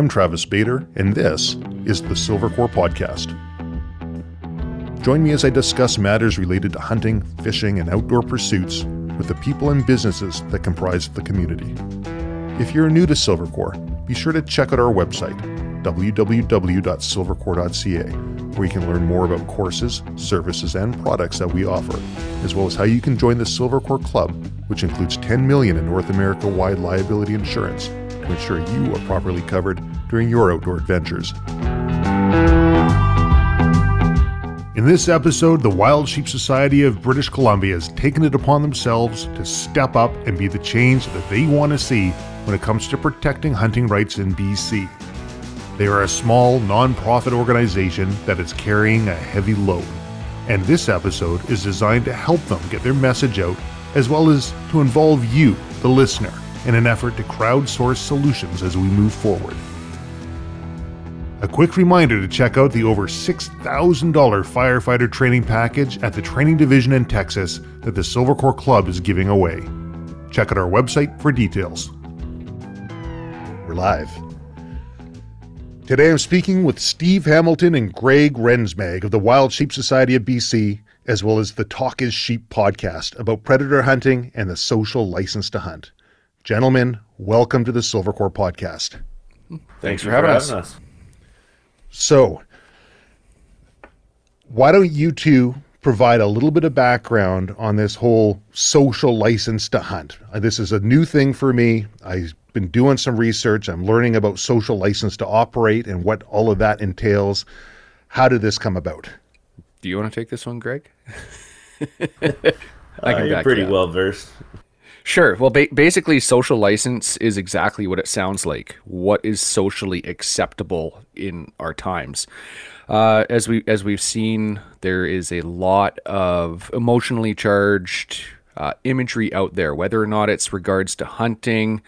I'm Travis Bader, and this is the Silvercore Podcast. Join me as I discuss matters related to hunting, fishing, and outdoor pursuits with the people and businesses that comprise the community. If you're new to Silvercore, be sure to check out our website, www.silvercore.ca, where you can learn more about courses, services, and products that we offer, as well as how you can join the Silvercore Club, which includes 10 million in North America wide liability insurance to ensure you are properly covered during your outdoor adventures. In this episode, the Wild Sheep Society of British Columbia has taken it upon themselves to step up and be the change that they want to see when it comes to protecting hunting rights in BC. They are a small, non-profit organization that is carrying a heavy load, and this episode is designed to help them get their message out as well as to involve you, the listener, in an effort to crowdsource solutions as we move forward. A quick reminder to check out the over $6,000 firefighter training package at the training division in Texas that the Silver Silvercore Club is giving away. Check out our website for details. We're live. Today I'm speaking with Steve Hamilton and Greg Rensmaag of the Wild Sheep Society of BC, as well as the Talk is Sheep podcast about predator hunting and the social license to hunt. Gentlemen, welcome to the Silvercore podcast. Thanks, Thanks for, having, having us. us. So, why don't you two provide a little bit of background on this whole social license to hunt? Uh, this is a new thing for me. I've been doing some research. I'm learning about social license to operate and what all of that entails. How did this come about? Do you want to take this one, Greg? I can uh, you're pretty well versed. Sure. Well, ba- basically, social license is exactly what it sounds like. What is socially acceptable in our times? Uh, as we as we've seen, there is a lot of emotionally charged uh, imagery out there, whether or not it's regards to hunting,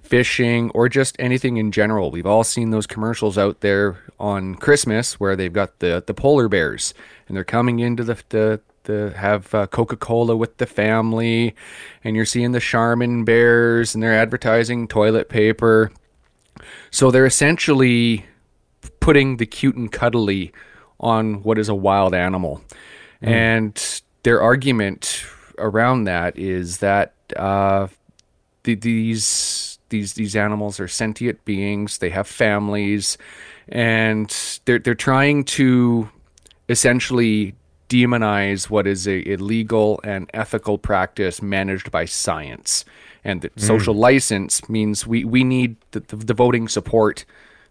fishing, or just anything in general. We've all seen those commercials out there on Christmas where they've got the the polar bears and they're coming into the the the have uh, Coca Cola with the family, and you're seeing the Charmin bears, and they're advertising toilet paper. So they're essentially putting the cute and cuddly on what is a wild animal, mm. and their argument around that is that uh, the, these these these animals are sentient beings. They have families, and they're they're trying to essentially demonize what is a, a legal and ethical practice managed by science. And the mm. social license means we, we need the, the, the voting support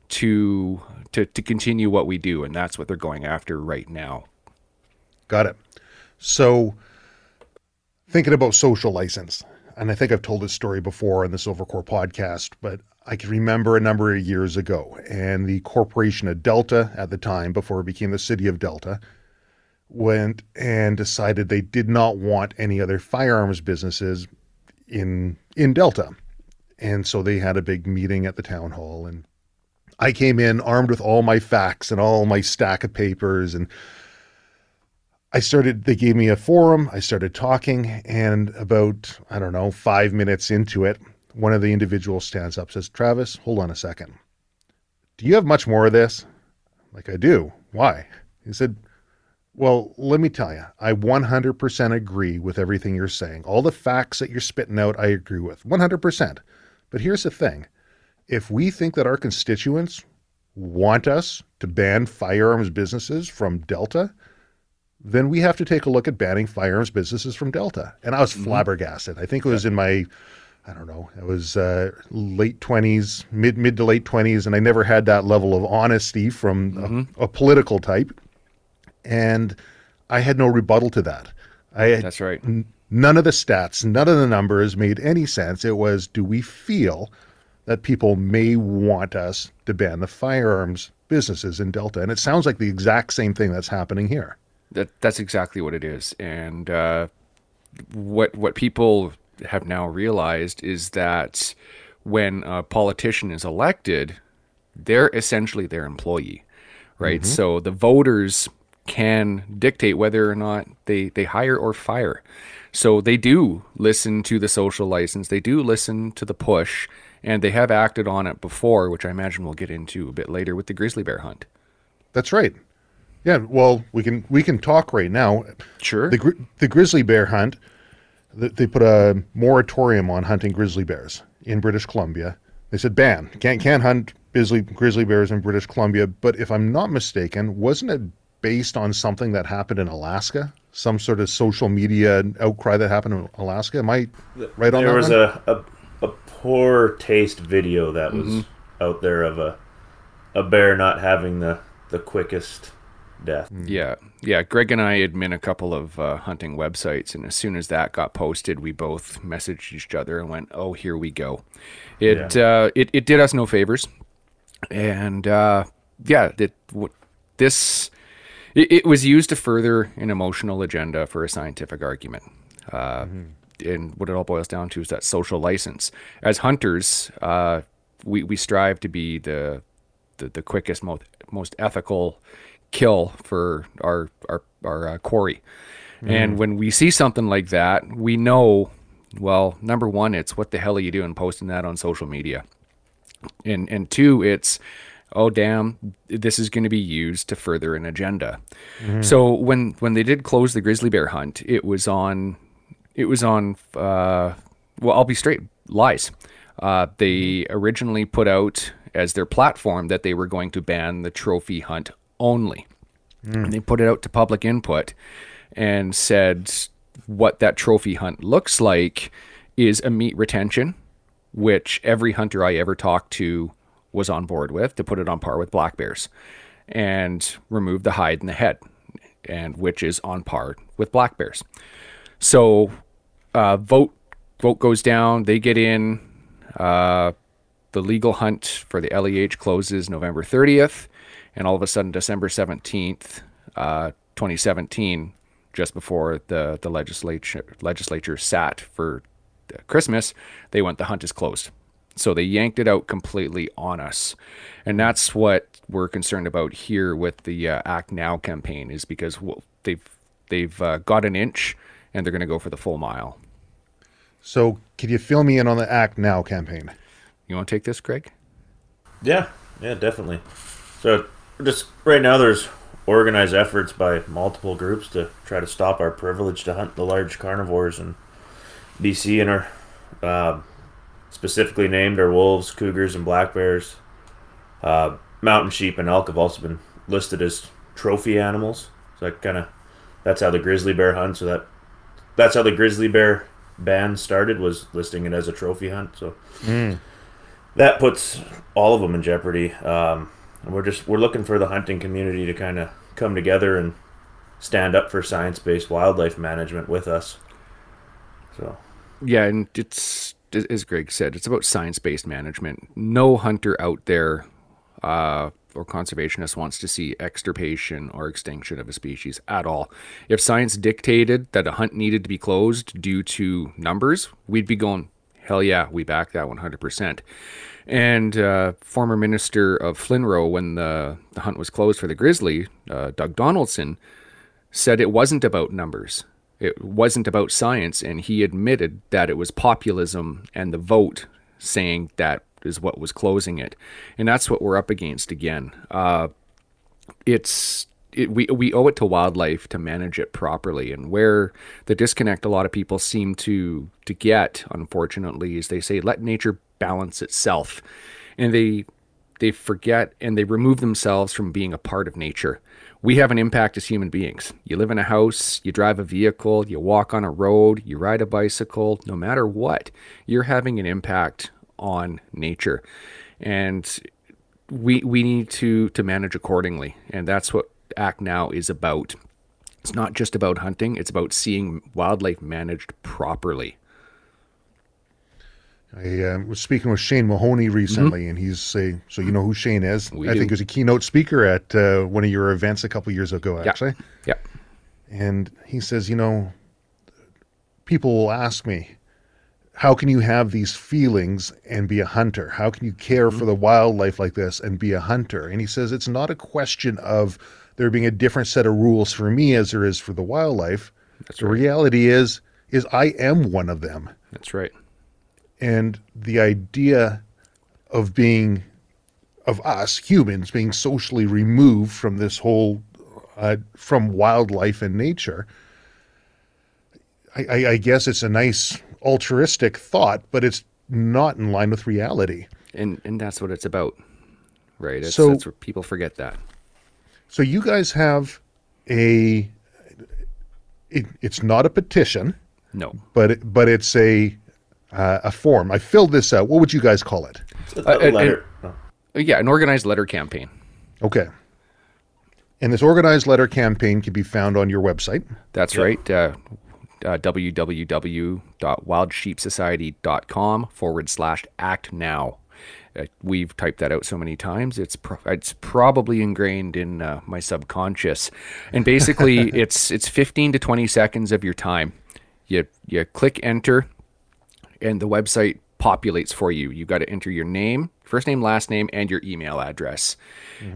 to, to to continue what we do, and that's what they're going after right now. Got it. So, thinking about social license, and I think I've told this story before on the Silvercore podcast, but I can remember a number of years ago, and the corporation of Delta at the time, before it became the city of Delta, went and decided they did not want any other firearms businesses in in Delta. And so they had a big meeting at the town hall and I came in armed with all my facts and all my stack of papers and I started they gave me a forum, I started talking and about I don't know, 5 minutes into it, one of the individuals stands up says, "Travis, hold on a second. Do you have much more of this?" like I do. Why? He said, well, let me tell you, I 100% agree with everything you're saying. All the facts that you're spitting out, I agree with 100%. But here's the thing if we think that our constituents want us to ban firearms businesses from Delta, then we have to take a look at banning firearms businesses from Delta. And I was mm-hmm. flabbergasted. I think it was in my, I don't know, it was uh, late 20s, mid mid to late 20s, and I never had that level of honesty from mm-hmm. a, a political type and I had no rebuttal to that. I That's right. N- none of the stats, none of the numbers made any sense. It was, do we feel that people may want us to ban the firearms businesses in Delta? And it sounds like the exact same thing that's happening here. That that's exactly what it is. And uh, what what people have now realized is that when a politician is elected, they're essentially their employee, right? Mm-hmm. So the voters can dictate whether or not they, they hire or fire. So they do listen to the social license, they do listen to the push, and they have acted on it before, which I imagine we'll get into a bit later with the grizzly bear hunt. That's right. Yeah, well, we can we can talk right now. Sure. The the grizzly bear hunt. They put a moratorium on hunting grizzly bears in British Columbia. They said ban can't can't hunt grizzly grizzly bears in British Columbia. But if I'm not mistaken, wasn't it based on something that happened in Alaska? Some sort of social media outcry that happened in Alaska. Am I right on there that? was a, a, a poor taste video that was mm-hmm. out there of a a bear not having the the quickest death. Mm. Yeah, yeah. Greg and I admin a couple of uh, hunting websites, and as soon as that got posted, we both messaged each other and went, "Oh, here we go." It yeah. uh, it it did us no favors, and uh, yeah, it, this it, it, was used to further an emotional agenda for a scientific argument. Uh, mm-hmm. And what it all boils down to is that social license. As hunters, uh, we we strive to be the the, the quickest, most most ethical kill for our our our uh, quarry. Mm. And when we see something like that, we know, well, number one, it's what the hell are you doing posting that on social media, and and two, it's oh damn, this is going to be used to further an agenda. Mm. So when when they did close the grizzly bear hunt, it was on it was on uh, well, I'll be straight lies. Uh, they originally put out as their platform that they were going to ban the trophy hunt only. Mm. they put it out to public input and said what that trophy hunt looks like is a meat retention, which every hunter I ever talked to was on board with to put it on par with black bears and remove the hide and the head, and which is on par with black bears. So, uh, vote vote goes down. They get in. Uh, the legal hunt for the LEH closes November 30th and all of a sudden December 17th, uh, 2017, just before the, the legislature, legislature sat for Christmas, they went, the hunt is closed. So they yanked it out completely on us. And that's what we're concerned about here with the uh, Act Now campaign is because they've, they've uh, got an inch and they're going to go for the full mile. So can you fill me in on the Act Now campaign? You want to take this, Greg? Yeah, yeah, definitely. So just right now, there's organized efforts by multiple groups to try to stop our privilege to hunt the large carnivores in BC and our uh, specifically named are wolves, cougars, and black bears. Uh, mountain sheep and elk have also been listed as trophy animals. So that kind of that's how the grizzly bear hunt. So that that's how the grizzly bear ban started was listing it as a trophy hunt. So mm. that puts all of them in jeopardy. Um, and we're just we're looking for the hunting community to kind of come together and stand up for science-based wildlife management with us. So, yeah, and it's as Greg said, it's about science-based management. No hunter out there uh, or conservationist wants to see extirpation or extinction of a species at all. If science dictated that a hunt needed to be closed due to numbers, we'd be going, hell yeah, we back that 100%. And uh, former minister of FLNRO, when the, the hunt was closed for the grizzly, uh, Doug Donaldson, said it wasn't about numbers. It wasn't about science. And he admitted that it was populism and the vote saying that is what was closing it. And that's what we're up against again. Uh, it's it, we we owe it to wildlife to manage it properly. And where the disconnect a lot of people seem to to get, unfortunately, is they say let nature balance itself. And they they forget and they remove themselves from being a part of nature. We have an impact as human beings. You live in a house, you drive a vehicle, you walk on a road, you ride a bicycle, no matter what, you're having an impact on nature. And we we need to to manage accordingly. And that's what Act Now is about. It's not just about hunting, it's about seeing wildlife managed properly. I uh, was speaking with Shane Mahoney recently, mm-hmm. and he's saying, so you know who Shane is? We I do. think he was a keynote speaker at uh, one of your events a couple years ago, actually. Yeah. yeah. And he says, you know, people will ask me, how can you have these feelings and be a hunter? How can you care mm-hmm. for the wildlife like this and be a hunter? And he says, it's not a question of there being a different set of rules for me as there is for the wildlife. That's the right. reality is, is I am one of them. That's right and the idea of being of us humans being socially removed from this whole uh, from wildlife and nature. I, I, I guess it's a nice altruistic thought, but it's not in line with reality. And and that's what it's about, right? It's, So- that's where people forget that. So you guys have a. It, it's not a petition, No, but it, but it's a uh, a form. I filled this out. What would you guys call it? It's a letter. oh, Uh, yeah, an organized letter campaign. Okay. And this organized letter campaign can be found on your website. That's right. Uh, uh, www.wildsheepsociety.com forward slash act now. Uh, we've typed that out so many times. It's pro- it's probably ingrained in uh, my subconscious. And basically, it's it's 15 to 20 seconds of your time. You you click enter, and the website populates for you. You've got to enter your name, first name, last name, and your email address.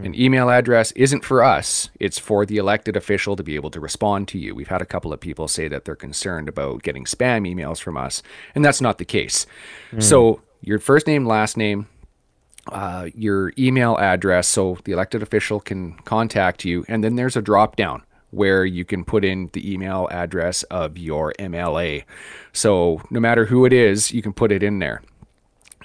An email address isn't for us, it's for the elected official to be able to respond to you. We've had a couple of people say that they're concerned about getting spam emails from us, and that's not the case. So, your first name, last name, uh, your email address so the elected official can contact you. And then there's a drop down where you can put in the email address of your MLA. So no matter who it is, you can put it in there.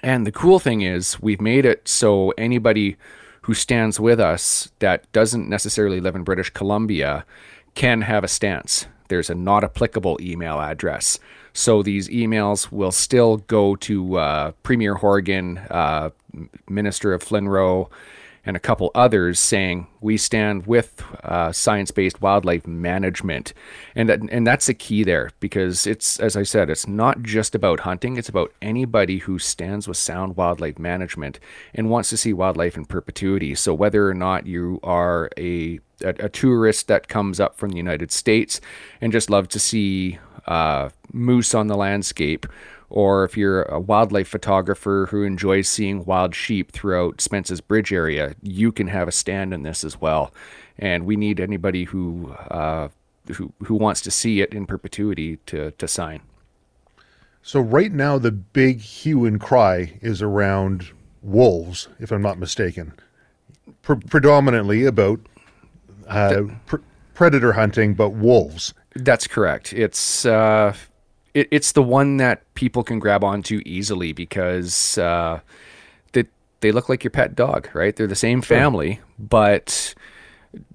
And the cool thing is, we've made it so anybody who stands with us that doesn't necessarily live in British Columbia can have a stance. There's a not applicable email address. So these emails will still go to uh, Premier Horgan, uh, Minister of FLNRO, and a couple others saying we stand with uh, science-based wildlife management, and and that's the key there because it's as I said, it's not just about hunting; it's about anybody who stands with sound wildlife management and wants to see wildlife in perpetuity. So whether or not you are a a, a tourist that comes up from the United States and just love to see uh, moose on the landscape, or if you're a wildlife photographer who enjoys seeing wild sheep throughout Spences Bridge area, you can have a stand in this as well. And we need anybody who uh, who who wants to see it in perpetuity to to sign. So right now, the big hue and cry is around wolves, if I'm not mistaken, Pre- predominantly about uh, pr- predator hunting, but wolves. That's correct. It's uh, it, it's the one that people can grab onto easily because uh, they they look like your pet dog, right? They're the same family, but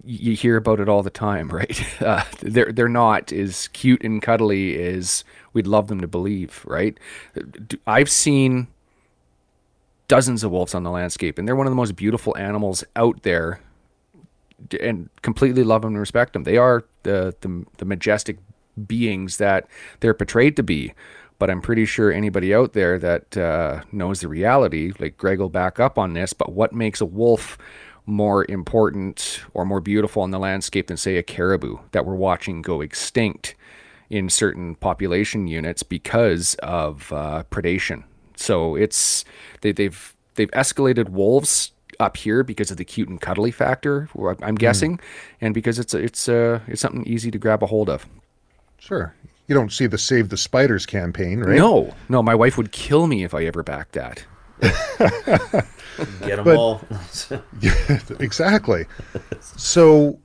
you hear about it all the time, right? Uh, they're they're not as cute and cuddly as we'd love them to believe, right? I've seen dozens of wolves on the landscape, and they're one of the most beautiful animals out there and completely love them and respect them. They are the, the the majestic beings that they're portrayed to be. But I'm pretty sure anybody out there that uh, knows the reality, like Greg will back up on this. But what makes a wolf more important or more beautiful in the landscape than, say, a caribou that we're watching go extinct in certain population units because of uh, predation? So it's they, they've they've escalated wolves up here because of the cute and cuddly factor. I'm guessing, and because it's a, it's uh it's something easy to grab a hold of. Sure. You don't see the Save the Spiders campaign, right? No, no, my wife would kill me if I ever backed that. Get them But- all. exactly. So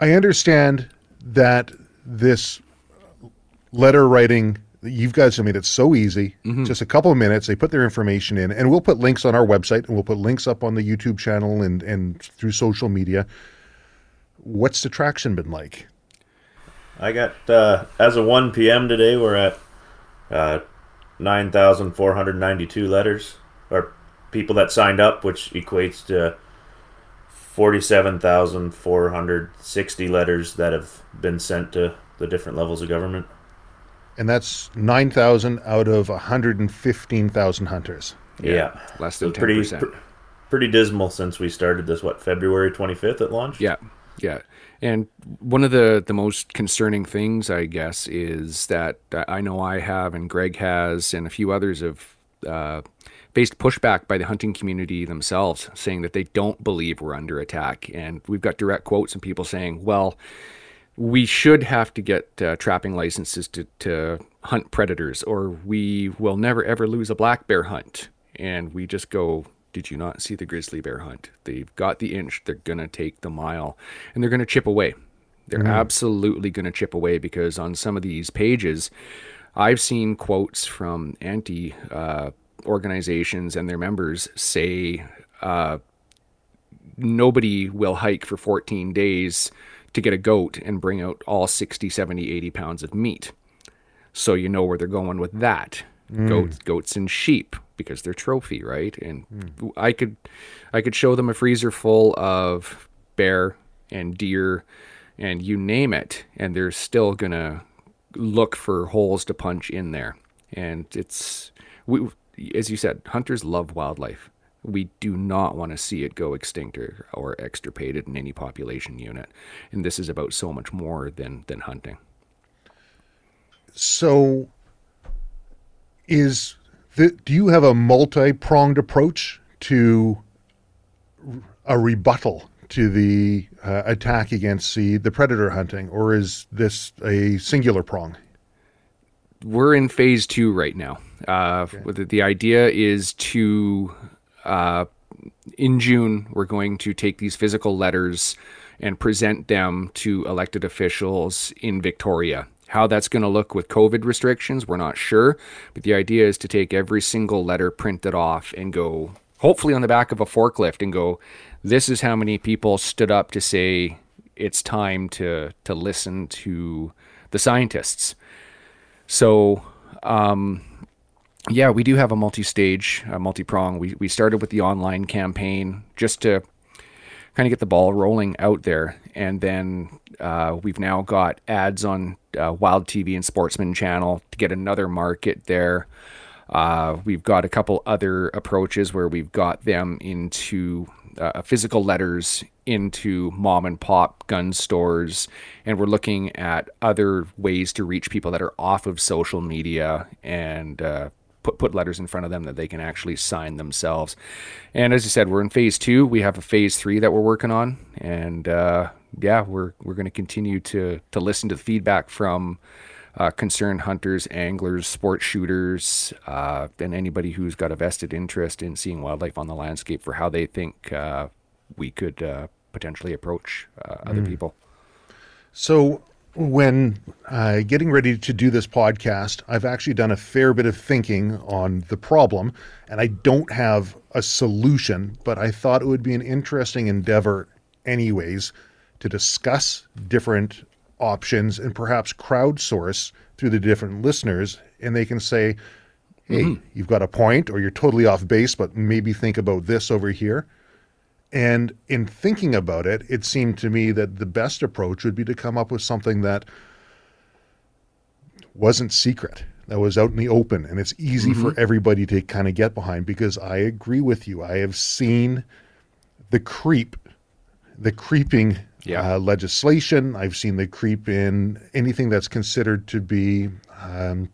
I understand that this letter writing you guys have made it so easy mm-hmm. just a couple of minutes they put their information in and we'll put links on our website and we'll put links up on the youtube channel and, and through social media what's the traction been like I got uh, as of 1 p.m. today. We're at uh, 9,492 letters, or people that signed up, which equates to 47,460 letters that have been sent to the different levels of government. and that's 9000 out of 115000 hunters Yeah, less So than it's pretty 10%. pr- pretty dismal since we started this. What February 25th at launch? Yeah, yeah. And one of the the most concerning things, I guess, is that I know I have and Greg has and a few others have uh, faced pushback by the hunting community themselves, saying that they don't believe we're under attack. And we've got direct quotes and people saying, "Well." We should have to get uh, trapping licenses to, to hunt predators, or we will never ever lose a black bear hunt. and we just go, Did you not see the grizzly bear hunt? They've got the inch, they're going to take the mile, and they're going to chip away. They're absolutely going to chip away because on some of these pages, I've seen quotes from anti uh, organizations and their members say, uh, nobody will hike for 14 days to get a goat and bring out all 60, 70, 80 pounds of meat. So you know where they're going with that. Mm. Goats, goats and sheep because they're trophy, right? And hmm. I could, I could show them a freezer full of bear and deer, and you name it, and they're still gonna look for holes to punch in there. And it's we, as you said, hunters love wildlife. We do not want to see it go extinct or, or extirpated in any population unit. And this is about so much more than than hunting. So, is the, do you have a multi-pronged approach to a rebuttal to the uh, attack against the, the predator hunting, or is this a singular prong? we're in phase two right now. Uh, the, the idea is to, uh, in June, we're going to take these physical letters and present them to elected officials in Victoria. How that's going to look with COVID restrictions, we're not sure. But the idea is to take every single letter, print it off, and go, hopefully, on the back of a forklift and go, this is how many people stood up to say it's time to, to listen to the scientists. So, um, yeah, we do have a multi-stage, multi-prong. We we started with the online campaign just to kind of get the ball rolling out there, and then uh, we've now got ads on uh, Wild TV and Sportsman Channel to get another market there. Uh, we've got a couple other approaches where we've got them into uh, physical letters into mom and pop gun stores, and we're looking at other ways to reach people that are off of social media and uh, put put letters in front of them that they can actually sign themselves. And as I said, we're in phase two. We have a phase three that we're working on, and uh, yeah, we're we're going to continue to to listen to the feedback from uh, concerned hunters, anglers, sport shooters, uh, and anybody who's got a vested interest in seeing wildlife on the landscape for how they think uh, we could uh, potentially approach uh, other people. So, when uh, getting ready to do this podcast, I've actually done a fair bit of thinking on the problem, and I don't have a solution, but I thought it would be an interesting endeavor, anyways, to discuss different options and perhaps crowdsource through the different listeners, and they can say, hey, mm-hmm. you've got a point, or you're totally off base, but maybe think about this over here. And in thinking about it, it seemed to me that the best approach would be to come up with something that wasn't secret, that was out in the open, and it's easy for mm-hmm. everybody to kind of get behind because I agree with you. I have seen the creep, the creeping Yeah. uh, legislation. I've seen the creep in anything that's considered to be um,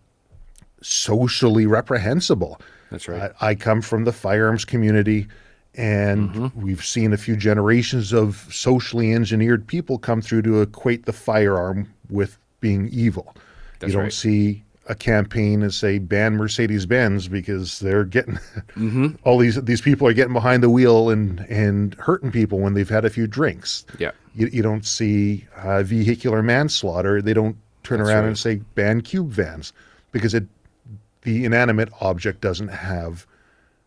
socially reprehensible. That's right. I, I come from the firearms community, and Mm-hmm. we've seen a few generations of socially engineered people come through to equate the firearm with being evil. That's you don't right. see a campaign and say ban Mercedes Benz because they're getting Mm-hmm. all these these people are getting behind the wheel and and hurting people when they've had a few drinks. Yeah. You, you don't see uh, vehicular manslaughter. They don't turn That's around right. and say ban cube vans because it the inanimate object doesn't have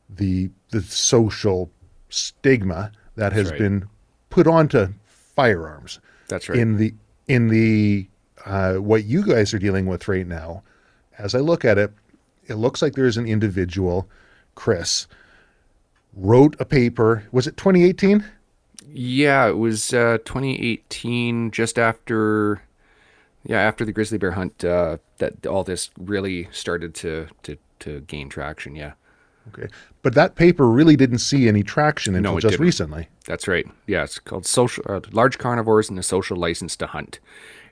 the the social stigma that has right. been put onto firearms. That's right. In the in the uh, what you guys are dealing with right now, as I look at it, it looks like there's an individual, Chris, wrote a paper. Was it 2018? Yeah, it was uh, 2018, just after, yeah, after the grizzly bear hunt, uh, that all this really started to to to gain traction. Yeah, Okay, but that paper really didn't see any traction until it just didn't. recently. that's right. Yeah, it's called social uh, large carnivores and the social license to hunt.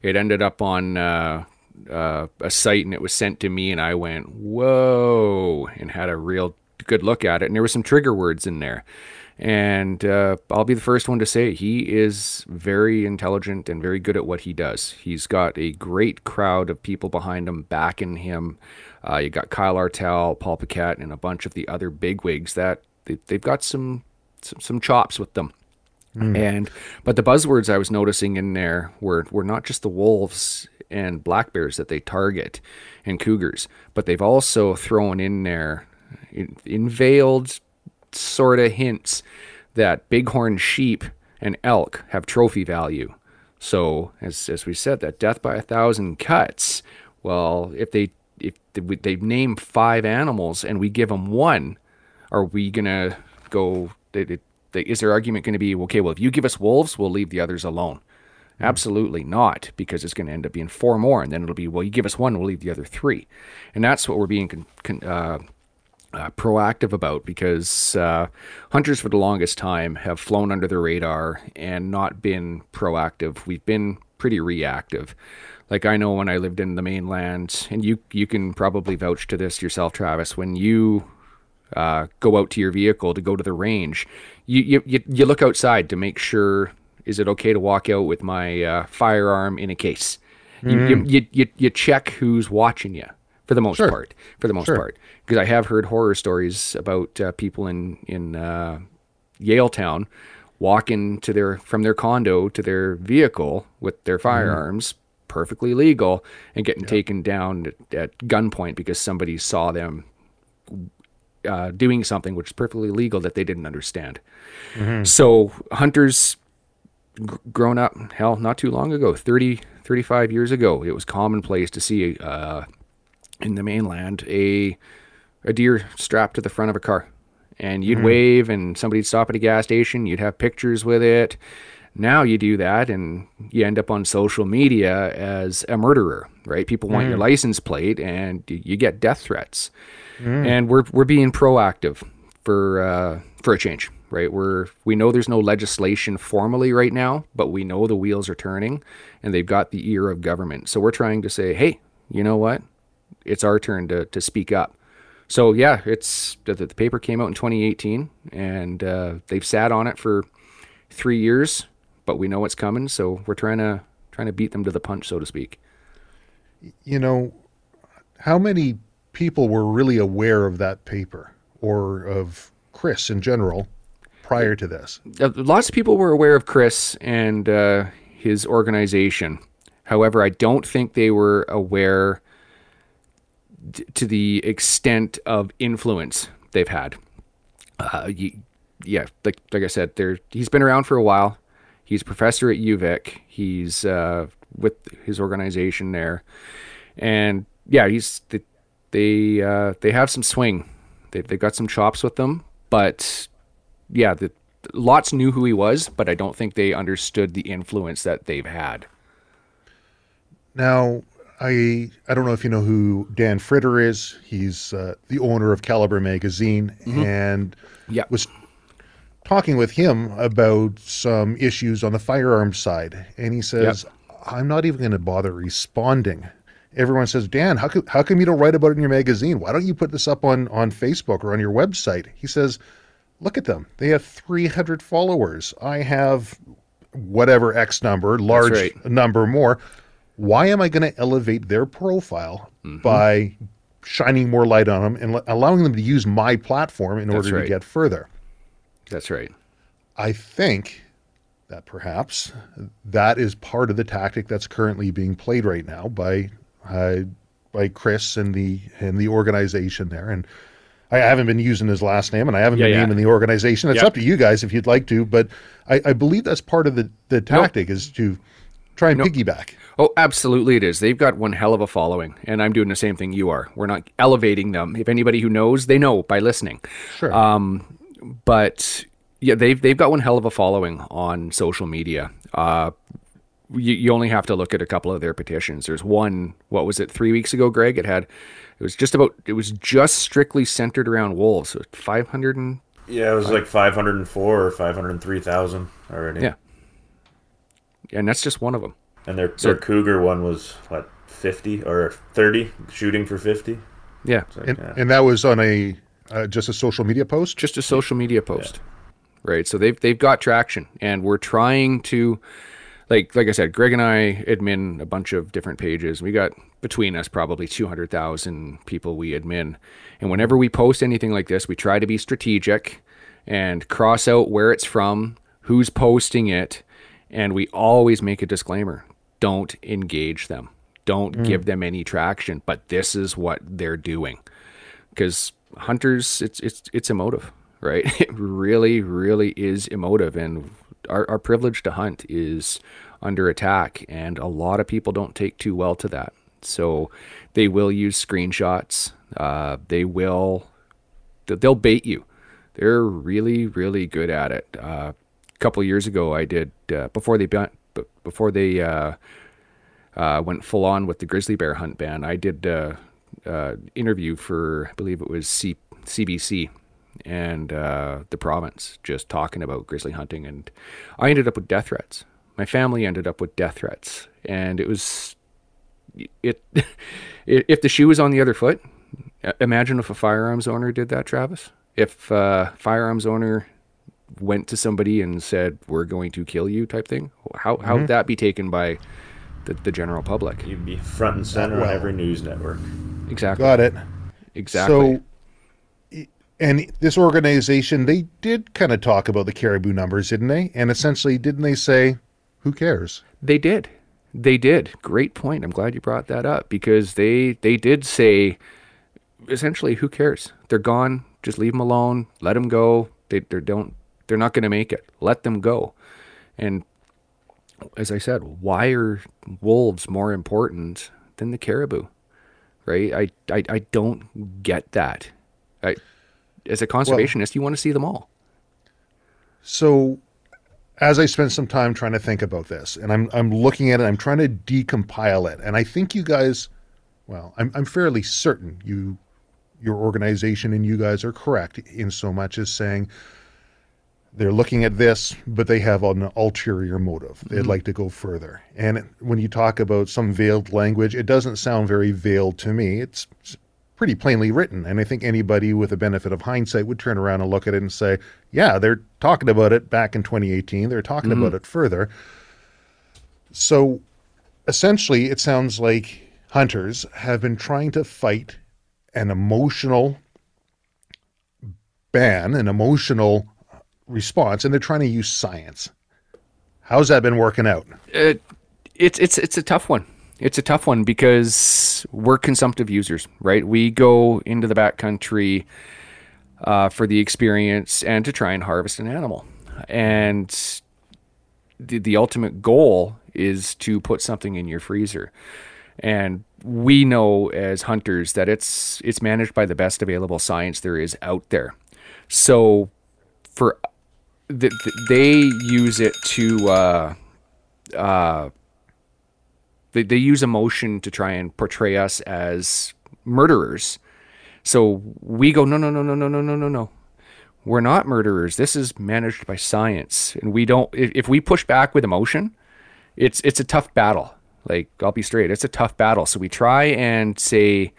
It ended up on uh, uh, a site and it was sent to me, and I went whoa and had a real good look at it, and there were some trigger words in there. And uh, I'll be the first one to say he is very intelligent and very good at what he does. He's got a great crowd of people behind him, backing him. Uh, you got Kyle Artelle, Paul Paquette, and a bunch of the other bigwigs that they, they've got some, some some chops with them. And but the buzzwords I was noticing in there were were not just the wolves and black bears that they target and cougars, but they've also thrown in there in, in veiled sort of hints that bighorn sheep and elk have trophy value. So as as we said, that death by a thousand cuts. Well, if they if they, name five animals and we give them one, are we gonna go? Is their argument going to be okay? Well, if you give us wolves, we'll leave the others alone. Absolutely not, because it's going to end up being four more, and then it'll be well, you give us one, we'll leave the other three, and that's what we're being con- con- uh, uh, proactive about because uh, hunters for the longest time have flown under the radar and not been proactive. We've been pretty reactive. Like I know when I lived in the mainland, and you you can probably vouch to this yourself, Travis. When you uh, go out to your vehicle to go to the range, you, you you look outside to make sure is it okay to walk out with my uh, firearm in a case. You, you, you you you check who's watching you for the most Sure. part. For the most Sure. part, because I have heard horror stories about uh, people in in uh, Yaletown walking to their from their condo to their vehicle with their firearms, perfectly legal, and getting taken down at, at gunpoint because somebody saw them uh, doing something which is perfectly legal that they didn't understand. So hunters gr- grown up, hell, not too long ago, 30, 35 years ago, it was commonplace to see uh, in the mainland a a deer strapped to the front of a car, and you'd hmm. wave, and somebody'd stop at a gas station. You'd have pictures with it. Now you do that, and you end up on social media as a murderer, right? People want your hmm. license plate, and you get death threats. Hmm. And we're we're being proactive for uh, for a change, right? We're we know there's no legislation formally right now, but we know the wheels are turning, and they've got the ear of government. So we're trying to say, hey, you know what? It's our turn to to speak up. So yeah, it's the, the paper came out in 2018, and uh, they've sat on it for three years, but we know it's coming, so we're trying to trying to beat them to the punch, so to speak. you know, how many people were really aware of that paper or of Chris in general prior to this? Uh, lots of people were aware of Chris and uh, his organization. However, I don't think they were aware to the extent of influence they've had. Uh, yeah, like like I said, there he's been around for a while. He's a professor at UVic. He's uh, with his organization there, and yeah, he's they they, uh, they have some swing. They they got some chops with them, but yeah, the lots knew who he was, but I don't think they understood the influence that they've had. Now, I I don't know if you know who Dan Fritter is. He's uh, the owner of Calibre Magazine, and Yeah. was talking with him about some issues on the firearms side, and he says, "I'm not even going to bother responding." Everyone says, "Dan, how come how come you don't write about it in your magazine? Why don't you put this up on on Facebook or on your website?" He says, "Look at them. They have 300 followers. I have whatever X number, large right. number more. Why am I going to elevate their profile Mm-hmm. by shining more light on them and l- allowing them to use my platform in order right. to get further?" That's right. I think that perhaps that is part of the tactic that's currently being played right now by uh, by Chris and the and the organization there. And I haven't been using his last name, and I haven't Yeah, been yeah. naming the organization. It's Yeah. up to you guys if you'd like to, but I, I believe that's part of the the tactic is to try and piggyback. Oh, absolutely it is. They've got one hell of a following, and I'm doing the same thing you are. We're not elevating them. If anybody who knows, they know by listening. Sure. Um, but yeah, they've they've got one hell of a following on social media. Uh, you, you only have to look at a couple of their petitions. There's one. What was it? Three weeks ago, Greg. It had. It was just about. It was just strictly centered around wolves. So 500 and Yeah, it was like 504 or 503,000 already. yeah, and that's just one of them. And their, their cougar one was, what, 50 or 30, shooting for 50? Yeah, It's like, and, yeah. and that was on a uh, just a social media post. just a social media post. right? So they've they've got traction, and we're trying to, like like I said, Greg and I admin a bunch of different pages. We got between us probably two hundred thousand people we admin, and whenever we post anything like this, we try to be strategic and cross out where it's from, who's posting it, and we always make a disclaimer: don't engage them, don't give them any traction. But this is what they're doing. Because hunters it's it's it's emotive right? It really really is emotive. And our, our privilege to hunt is under attack and a lot of people don't take too well to that. So they will use screenshots. Uh, they will they'll bait you. They're really really good at it. Uh, couple years ago i did uh, before they before they uh, uh, went full on with the grizzly bear hunt ban. I did uh, uh, interview for I believe it was C- CBC and uh, the province, just talking about grizzly hunting, and I ended up with death threats. My family ended up with death threats, and it was it. if the shoe was on the other foot, imagine if a firearms owner did that, Travis. If uh, firearms owner went to somebody and said, "We're going to kill you," type thing, how how would mm-hmm. that be taken by the, the general public? You'd be front and center well. on every news network. Exactly. Got it. Exactly. So, and this organization, they did kind of talk about the caribou numbers, didn't they? And essentially, didn't they say, who cares? They did. They did. Great point. I'm glad you brought that up because they they did say essentially who cares? They're gone. Just leave them alone. Let them go. They they don't they're not going to make it. Let them go. And as I said, why are wolves more important than the caribou? Right? I I, I don't get that. I as a conservationist, you want to see them all. So, as I spent some time trying to think about this, and I'm I'm looking at it, I'm trying to decompile it, and I think you guys, well, I'm I'm fairly certain you, your organization and you guys are correct in so much as saying they're looking at this, but they have an ulterior motive. They'd mm-hmm. like to go further. And when you talk about some veiled language, it doesn't sound very veiled to me. It's pretty plainly written. And I think anybody with a benefit of hindsight would turn around and look at it and say, yeah, they're talking about it back in 2018. They're talking mm-hmm. about it further. So essentially, it sounds like hunters have been trying to fight an emotional ban, an emotional response, and they're trying to use science. How's that been working out? it, it's it's it's a tough one. It's a tough one because we're consumptive users, right? We go into the backcountry uh, for the experience and to try and harvest an animal, and the the ultimate goal is to put something in your freezer. And we know as hunters that it's it's managed by the best available science there is out there. So for th- th- they use it to uh, uh, they, they use emotion to try and portray us as murderers. So we go, no, no, no, no, no, no, no, no, no. We're not murderers. This is managed by science, and we don't. If, if we push back with emotion, it's it's a tough battle. Like I'll be straight, it's a tough battle. So we try and say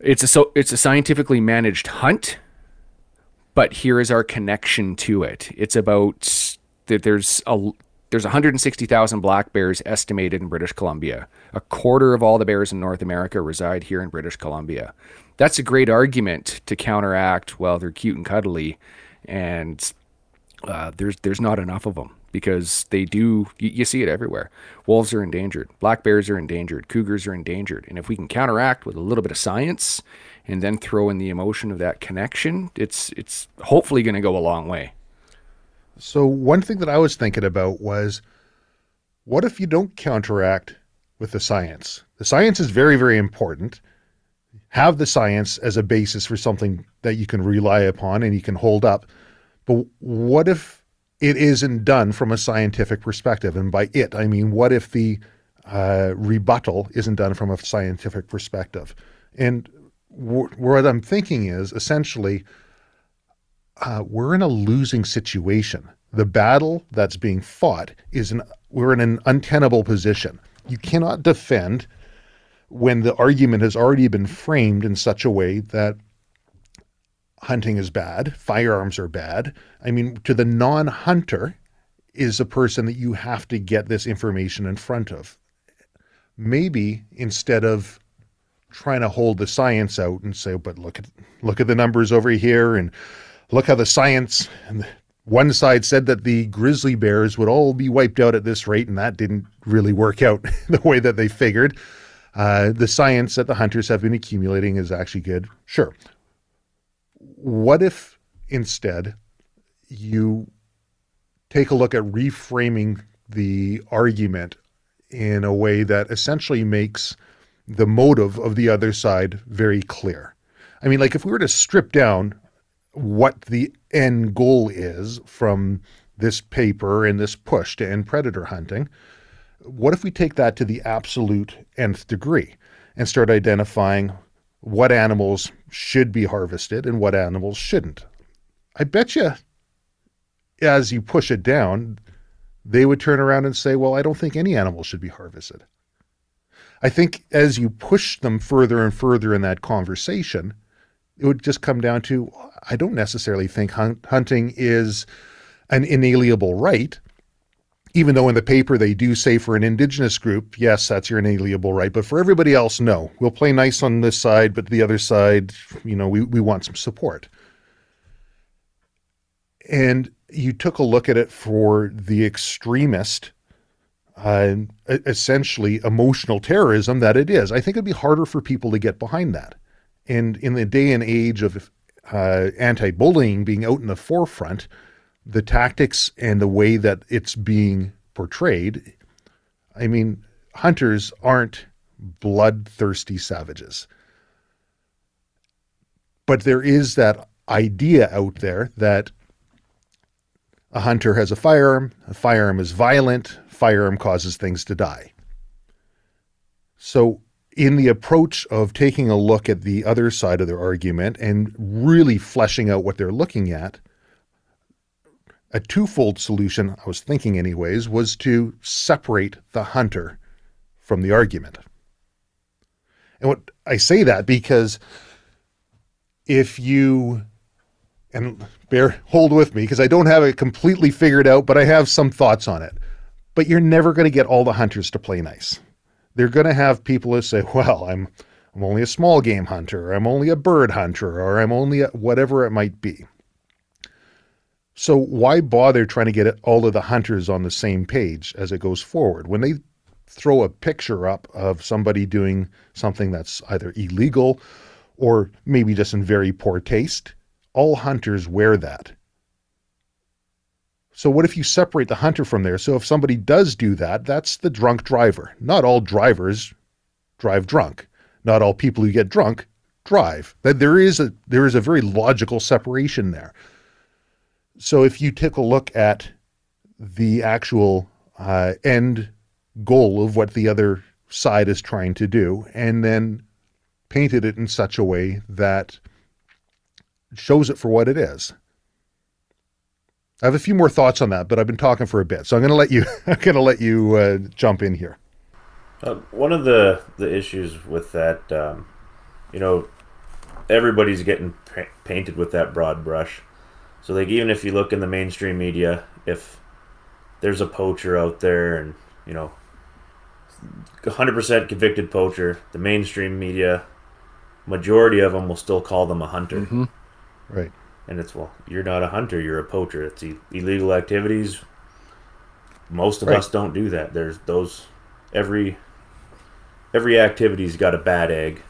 it's a so it's a scientifically managed hunt, but here is our connection to it. It's about that there's a there's 160,000 black bears estimated in British Columbia. A quarter of all the bears in North America reside here in British Columbia. That's a great argument to counteract. Well, they're cute and cuddly, and uh, there's there's not enough of them because they do. You, you see it everywhere. Wolves are endangered. Black bears are endangered. Cougars are endangered. And if we can counteract with a little bit of science, and then throw in the emotion of that connection, it's it's hopefully going to go a long way. So one thing that I was thinking about was what if you don't counteract with the science? The science is very, very important. Have the science as a basis for something that you can rely upon and you can hold up. But what if it isn't done from a scientific perspective? And by it, I mean, what if the uh, rebuttal isn't done from a scientific perspective? And what I'm thinking is essentially, uh, we're in a losing situation. The battle that's being fought is an we're in an untenable position. You cannot defend when the argument has already been framed in such a way that hunting is bad, firearms are bad. I mean, to the non hunter, is a person that you have to get this information in front of. Maybe instead of trying to hold the science out and say, but look at look at the numbers over here and look how the science and one side said that the grizzly bears would all be wiped out at this rate, and that didn't really work out the way that they figured. Uh, the science that the hunters have been accumulating is actually good. Sure. What if instead you take a look at reframing the argument in a way that essentially makes the motive of the other side very clear? I mean, like if we were to strip down what the end goal is from this paper and this push to end predator hunting, what if we take that to the absolute nth degree and start identifying what animals should be harvested and what animals shouldn't? I bet you as you push it down, they would turn around and say, Well, I don't think any animal should be harvested. I think as you push them further and further in that conversation, it would just come down to I don't necessarily think hunt, hunting is an inalienable right even though in the paper they do say for an indigenous group, yes, that's your inalienable right. But for everybody else, no. We'll play nice on this side, but the other side, you know, we, we want some support. And you took a look at it for the extremist, uh, essentially emotional terrorism that it is. I think it'd be harder for people to get behind that. And in the day and age of uh, anti bullying being out in the forefront, the tactics and the way that it's being portrayed, I mean, hunters aren't bloodthirsty savages. But there is that idea out there that a hunter has a firearm, a firearm is violent, firearm causes things to die. So, in the approach of taking a look at the other side of their argument and really fleshing out what they're looking at, a twofold solution, I was thinking, anyways, was to separate the hunter from the argument. And what I say that because if you and bear hold with me because I don't have it completely figured out, but I have some thoughts on it. But you're never going to get all the hunters to play nice. They're going to have people who say, "Well, I'm I'm only a small game hunter, or I'm only a bird hunter, or I'm only a whatever it might be." So why bother trying to get all of the hunters on the same page as it goes forward? When they throw a picture up of somebody doing something that's either illegal or maybe just in very poor taste, all hunters wear that. So what if you separate the hunter from there? So if somebody does do that, that's the drunk driver. Not all drivers drive drunk. Not all people who get drunk drive. That there is a there is a very logical separation there. So if you take a look at the actual uh, end goal of what the other side is trying to do, and then painted it in such a way that shows it for what it is. I have a few more thoughts on that, but I've been talking for a bit, so I'm going to let you. I'm going to let you uh, jump in here. Uh, one of the the issues with that, um, you know, everybody's getting pa- painted with that broad brush. So like even if you look in the mainstream media, if there's a poacher out there and you know 100% convicted poacher, the mainstream media majority of them will still call them a hunter. Mm-hmm. Right. And it's well, you're not a hunter, you're a poacher. It's illegal activities. Most of right. us don't do that. There's those every every activity's got a bad egg.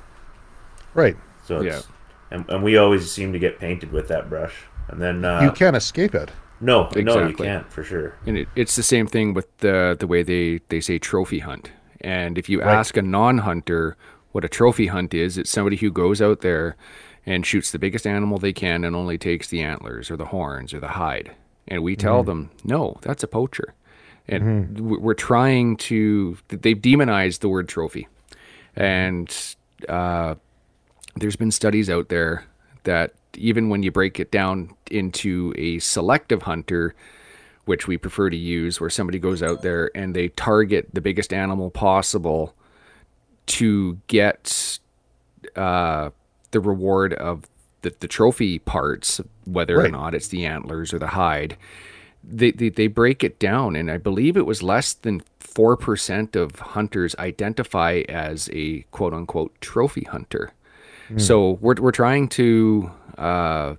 Right. So yeah. and, and we always seem to get painted with that brush and then uh, you can't escape it. No, exactly. no, you can't for sure. And it, it's the same thing with the the way they they say trophy hunt. And if you right. ask a non-hunter what a trophy hunt is, it's somebody who goes out there and shoots the biggest animal they can and only takes the antlers or the horns or the hide. And we tell mm-hmm. them, no, that's a poacher. And mm-hmm. we're trying to, they've demonized the word trophy. And uh, there's been studies out there that even when you break it down into a selective hunter, which we prefer to use, where somebody goes out there and they target the biggest animal possible to get uh, the reward of the, the trophy parts, whether Right. or not it's the antlers or the hide, they, they they break it down, and I believe it was less than four percent of hunters identify as a quote unquote trophy hunter. So we're we're trying to uh,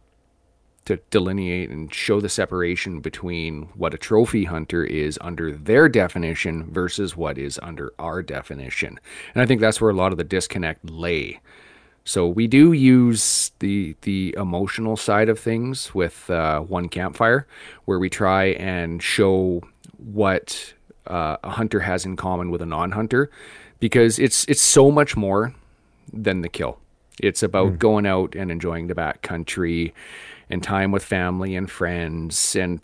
to delineate and show the separation between what a trophy hunter is under their definition versus what is under our definition. And I think that's where a lot of the disconnect lay. So we do use the the emotional side of things with uh, one campfire, where we try and show what uh, a hunter has in common with a non-hunter, because it's it's so much more than the kill. It's about going out and enjoying the backcountry and time with family and friends. And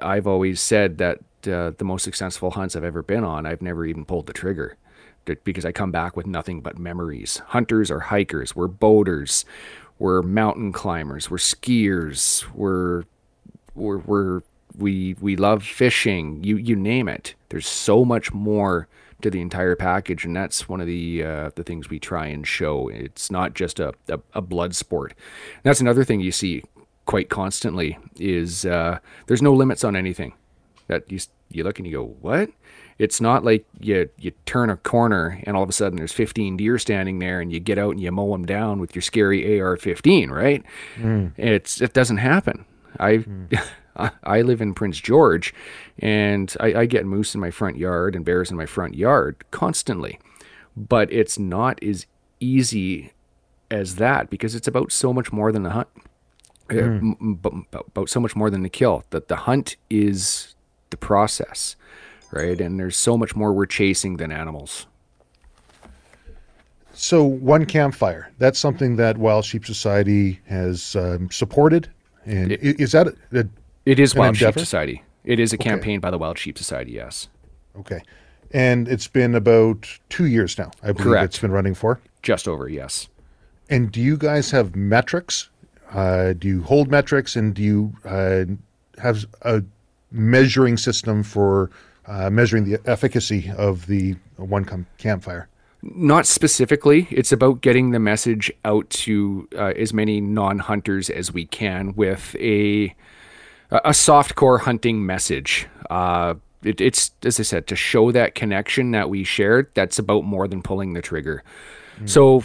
I've always said that uh, the most successful hunts I've ever been on, I've never even pulled the trigger because I come back with nothing but memories. Hunters are hikers, we're boaters, we're mountain climbers, we're skiers, we're we're, we're we we love fishing. You you name it. There's so much more to the entire package, and that's one of the uh, the things we try and show. It's not just a a, a blood sport. And that's another thing you see quite constantly is uh, there's no limits on anything. That you you look and you go what? It's not like you you turn a corner and all of a sudden there's 15 deer standing there and you get out and you mow them down with your scary AR-15, right? Mm. It's it doesn't happen. I mm. I I live in Prince George, and I, I get moose in my front yard and bears in my front yard constantly, but it's not as easy as that because it's about so much more than the hunt. Uh, mm. m- m- bu- about, about so much more than the kill. That the hunt is the process, right? And there's so much more we're chasing than animals. So one campfire, that's something that Wild Sheep Society has um, supported. And i is that a, It is Wild Sheep? Society. It is a campaign by the Wild Sheep Society. Yes, okay? And it's been about two years now. I believe Correct. it's been running for. just over. Yes. And do you guys have metrics? Uh, do you hold metrics, and do you uh, have a measuring system for uh, measuring the efficacy of the one campfire? Not specifically. It's about getting the message out to uh, as many non-hunters as we can with a a soft core hunting message. Uh, it, it's as I said to show that connection that we shared. That's about more than pulling the trigger. So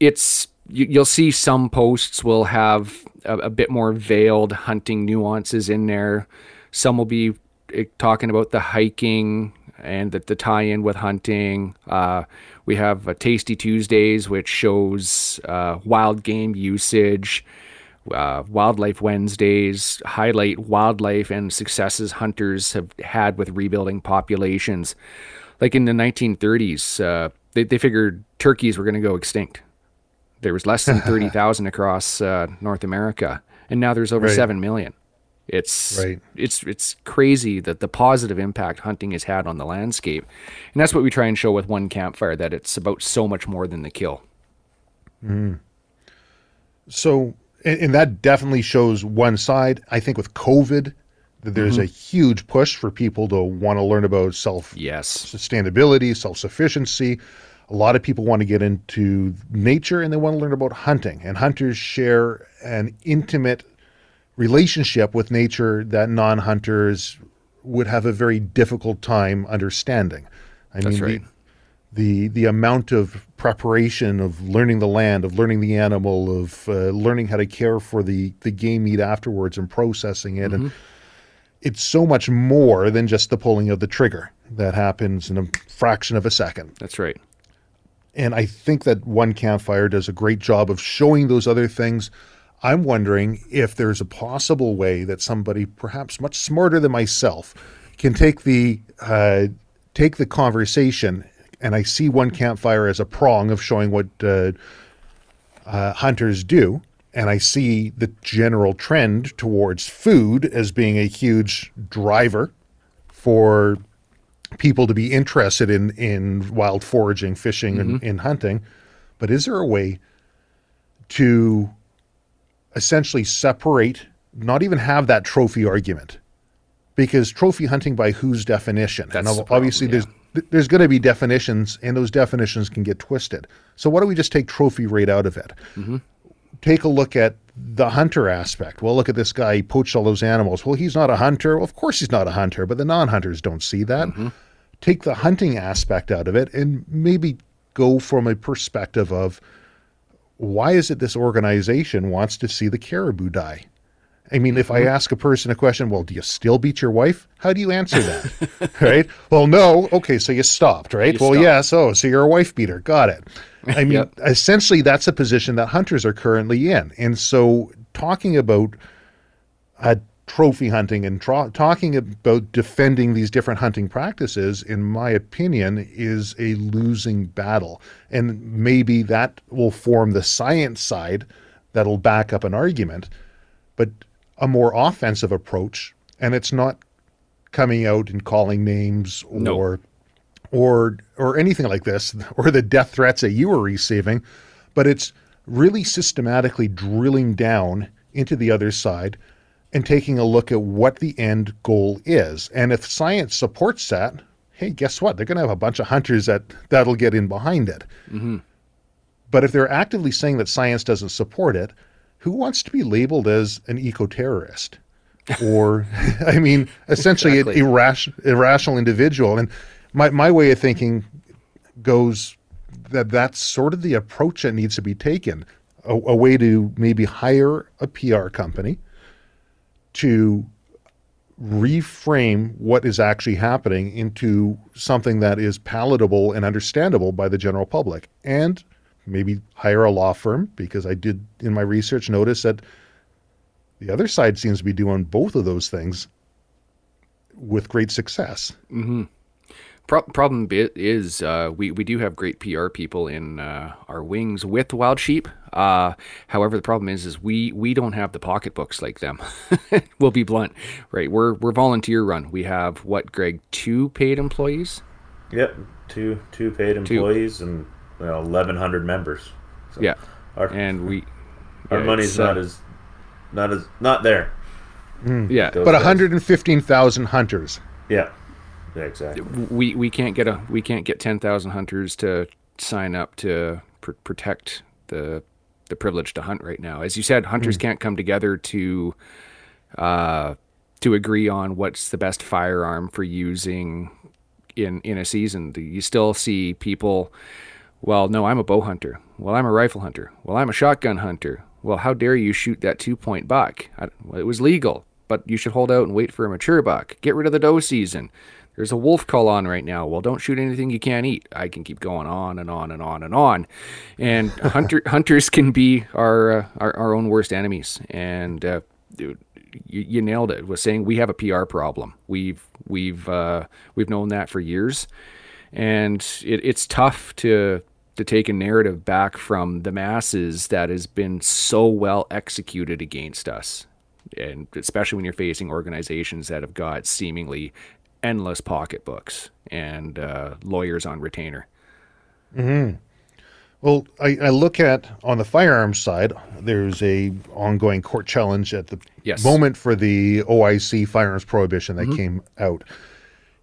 it's you, you'll see some posts will have a, a bit more veiled hunting nuances in there. Some will be eh, talking about the hiking and the, the tie-in with hunting. Uh, we have uh, Tasty Tuesdays, which shows uh, wild game usage. Uh, wildlife Wednesdays highlight wildlife and successes hunters have had with rebuilding populations. Like in the 1930s, uh, they, they figured turkeys were going to go extinct. There was less than 30,000 across uh, North America, and now there's over Right. 7 million. It's Right. it's it's crazy that the positive impact hunting has had on the landscape. And that's what we try and show with one campfire that it's about so much more than the kill. Mm. So, and, and that definitely shows one side. I think with COVID, that there's mm-hmm. a huge push for people to want to learn about self Yes. sustainability, self sufficiency. A lot of people want to get into nature and they want to learn about hunting. And hunters share an intimate relationship with nature that non hunters would have a very difficult time understanding. I That's mean, right. the, the the amount of preparation of learning the land, of learning the animal, of uh, learning how to care for the the game meat afterwards and processing it, and it's so much more than just the pulling of the trigger that happens in a fraction of a second. That's right. And I think that One Campfire does a great job of showing those other things. I'm wondering if there's a possible way that somebody, perhaps much smarter than myself, can take the uh, take the conversation. And I see One Campfire as a prong of showing what uh, uh, hunters do, and I see the general trend towards food as being a huge driver for people to be interested in in wild foraging, fishing, and, and hunting. But is there a way to essentially separate, not even have that trophy argument? Because trophy hunting, by whose definition? That's and the ob- obviously, there's there's going to be definitions, and those definitions can get twisted. So why don't we just take trophy rate out of it? Mm-hmm. Take a look at the hunter aspect. Well, look at this guy. He poached all those animals. Well, he's not a hunter. Well, of course, he's not a hunter, but the non hunters don't see that. Mm-hmm. Take the hunting aspect out of it and maybe go from a perspective of why is it this organization wants to see the caribou die? I mean, if I ask a person a question, well, do you still beat your wife? How do you answer that? right? Well, no. Okay, so you stopped, right? You well, stopped. yes. Oh, so you're a wife beater. Got it. I mean, Yep. essentially, that's a position that hunters are currently in. And so, talking about uh, trophy hunting and tra- talking about defending these different hunting practices, in my opinion, is a losing battle. And maybe that will form the science side that'll back up an argument, but a more offensive approach. And it's not coming out and calling names No. or or or anything like this or the death threats that you were receiving but it's really systematically drilling down into the other side and taking a look at what the end goal is. And if science supports that hey guess what? They're going to have a bunch of hunters that that'll get in behind it. Mm-hmm. But if they're actively saying that science doesn't support it who wants to be labeled as an eco-terrorist? Or i mean essentially Exactly. an irrational, irrational individual. And my, my way of thinking goes that that's sort of the approach that needs to be taken. A, a way to maybe hire a pr company to reframe what is actually happening into something that is palatable and understandable by the general public. And maybe hire a law firm because i did in my research notice that the other side seems to be doing both of those things with great success mm-hmm. Pro- problem bit is uh, we we do have great PR people in uh, our wings with Wild Sheep. Uh, however, the problem is is we we don't have the pocketbooks like them. we'll be blunt, right? We're we're volunteer run. We have what, Greg? Two paid employees. Yep, two two paid employees and well, eleven hundred members. So Yeah, our, and we our yeah, money's not uh, as not as not there. yeah. Those but 115000 hunters Yeah, yeah, exactly. we we can't get a we can't get ten thousand hunters to sign up to pr- protect the the privilege to hunt right now. As you said, hunters can't come together to uh, to agree on what's the best firearm for using in in a season. You still see people. Well, no, I'm a bow hunter. Well, I'm a rifle hunter. Well, I'm a shotgun hunter. Well, how dare you shoot that two point buck? I, well, it was legal, but you should hold out and wait for a mature buck. Get rid of the doe season. There's a wolf call on right now. Well, don't shoot anything you can't eat. I can keep going on and on and on and on. And hunter hunters can be our, uh, our our own worst enemies. And uh, dude, you, you nailed it. Was saying we have a PR problem. We've we've uh, we've known that for years, and it, it's tough to to take a narrative back from the masses that has been so well executed against us, and especially when you're facing organizations that have got seemingly endless pocketbooks and uh, lawyers on retainer. Well, I, I look at on the firearms side, there's a ongoing court challenge at the Yes. moment for the OIC firearms prohibition that came out.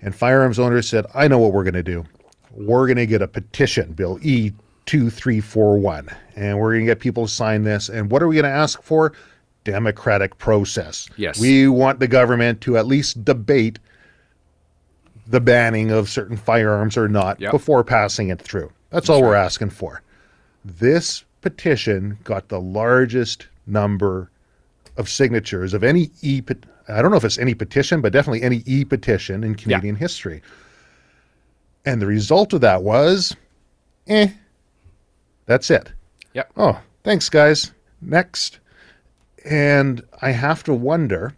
And firearms owners said, I know what we're going to do. We're going to get a petition, Bill E2341, and we're going to get people to sign this. And what are we going to ask for? Democratic process. Yes. We want the government to at least debate the banning of certain firearms or not Yep. before passing it through. That's, all we're asking for. This petition got the largest number of signatures of any e I don't know if it's any petition, but definitely any e petition in Canadian history. And the result of that was, eh, that's it. Yep. Oh, thanks, guys. Next. And I have to wonder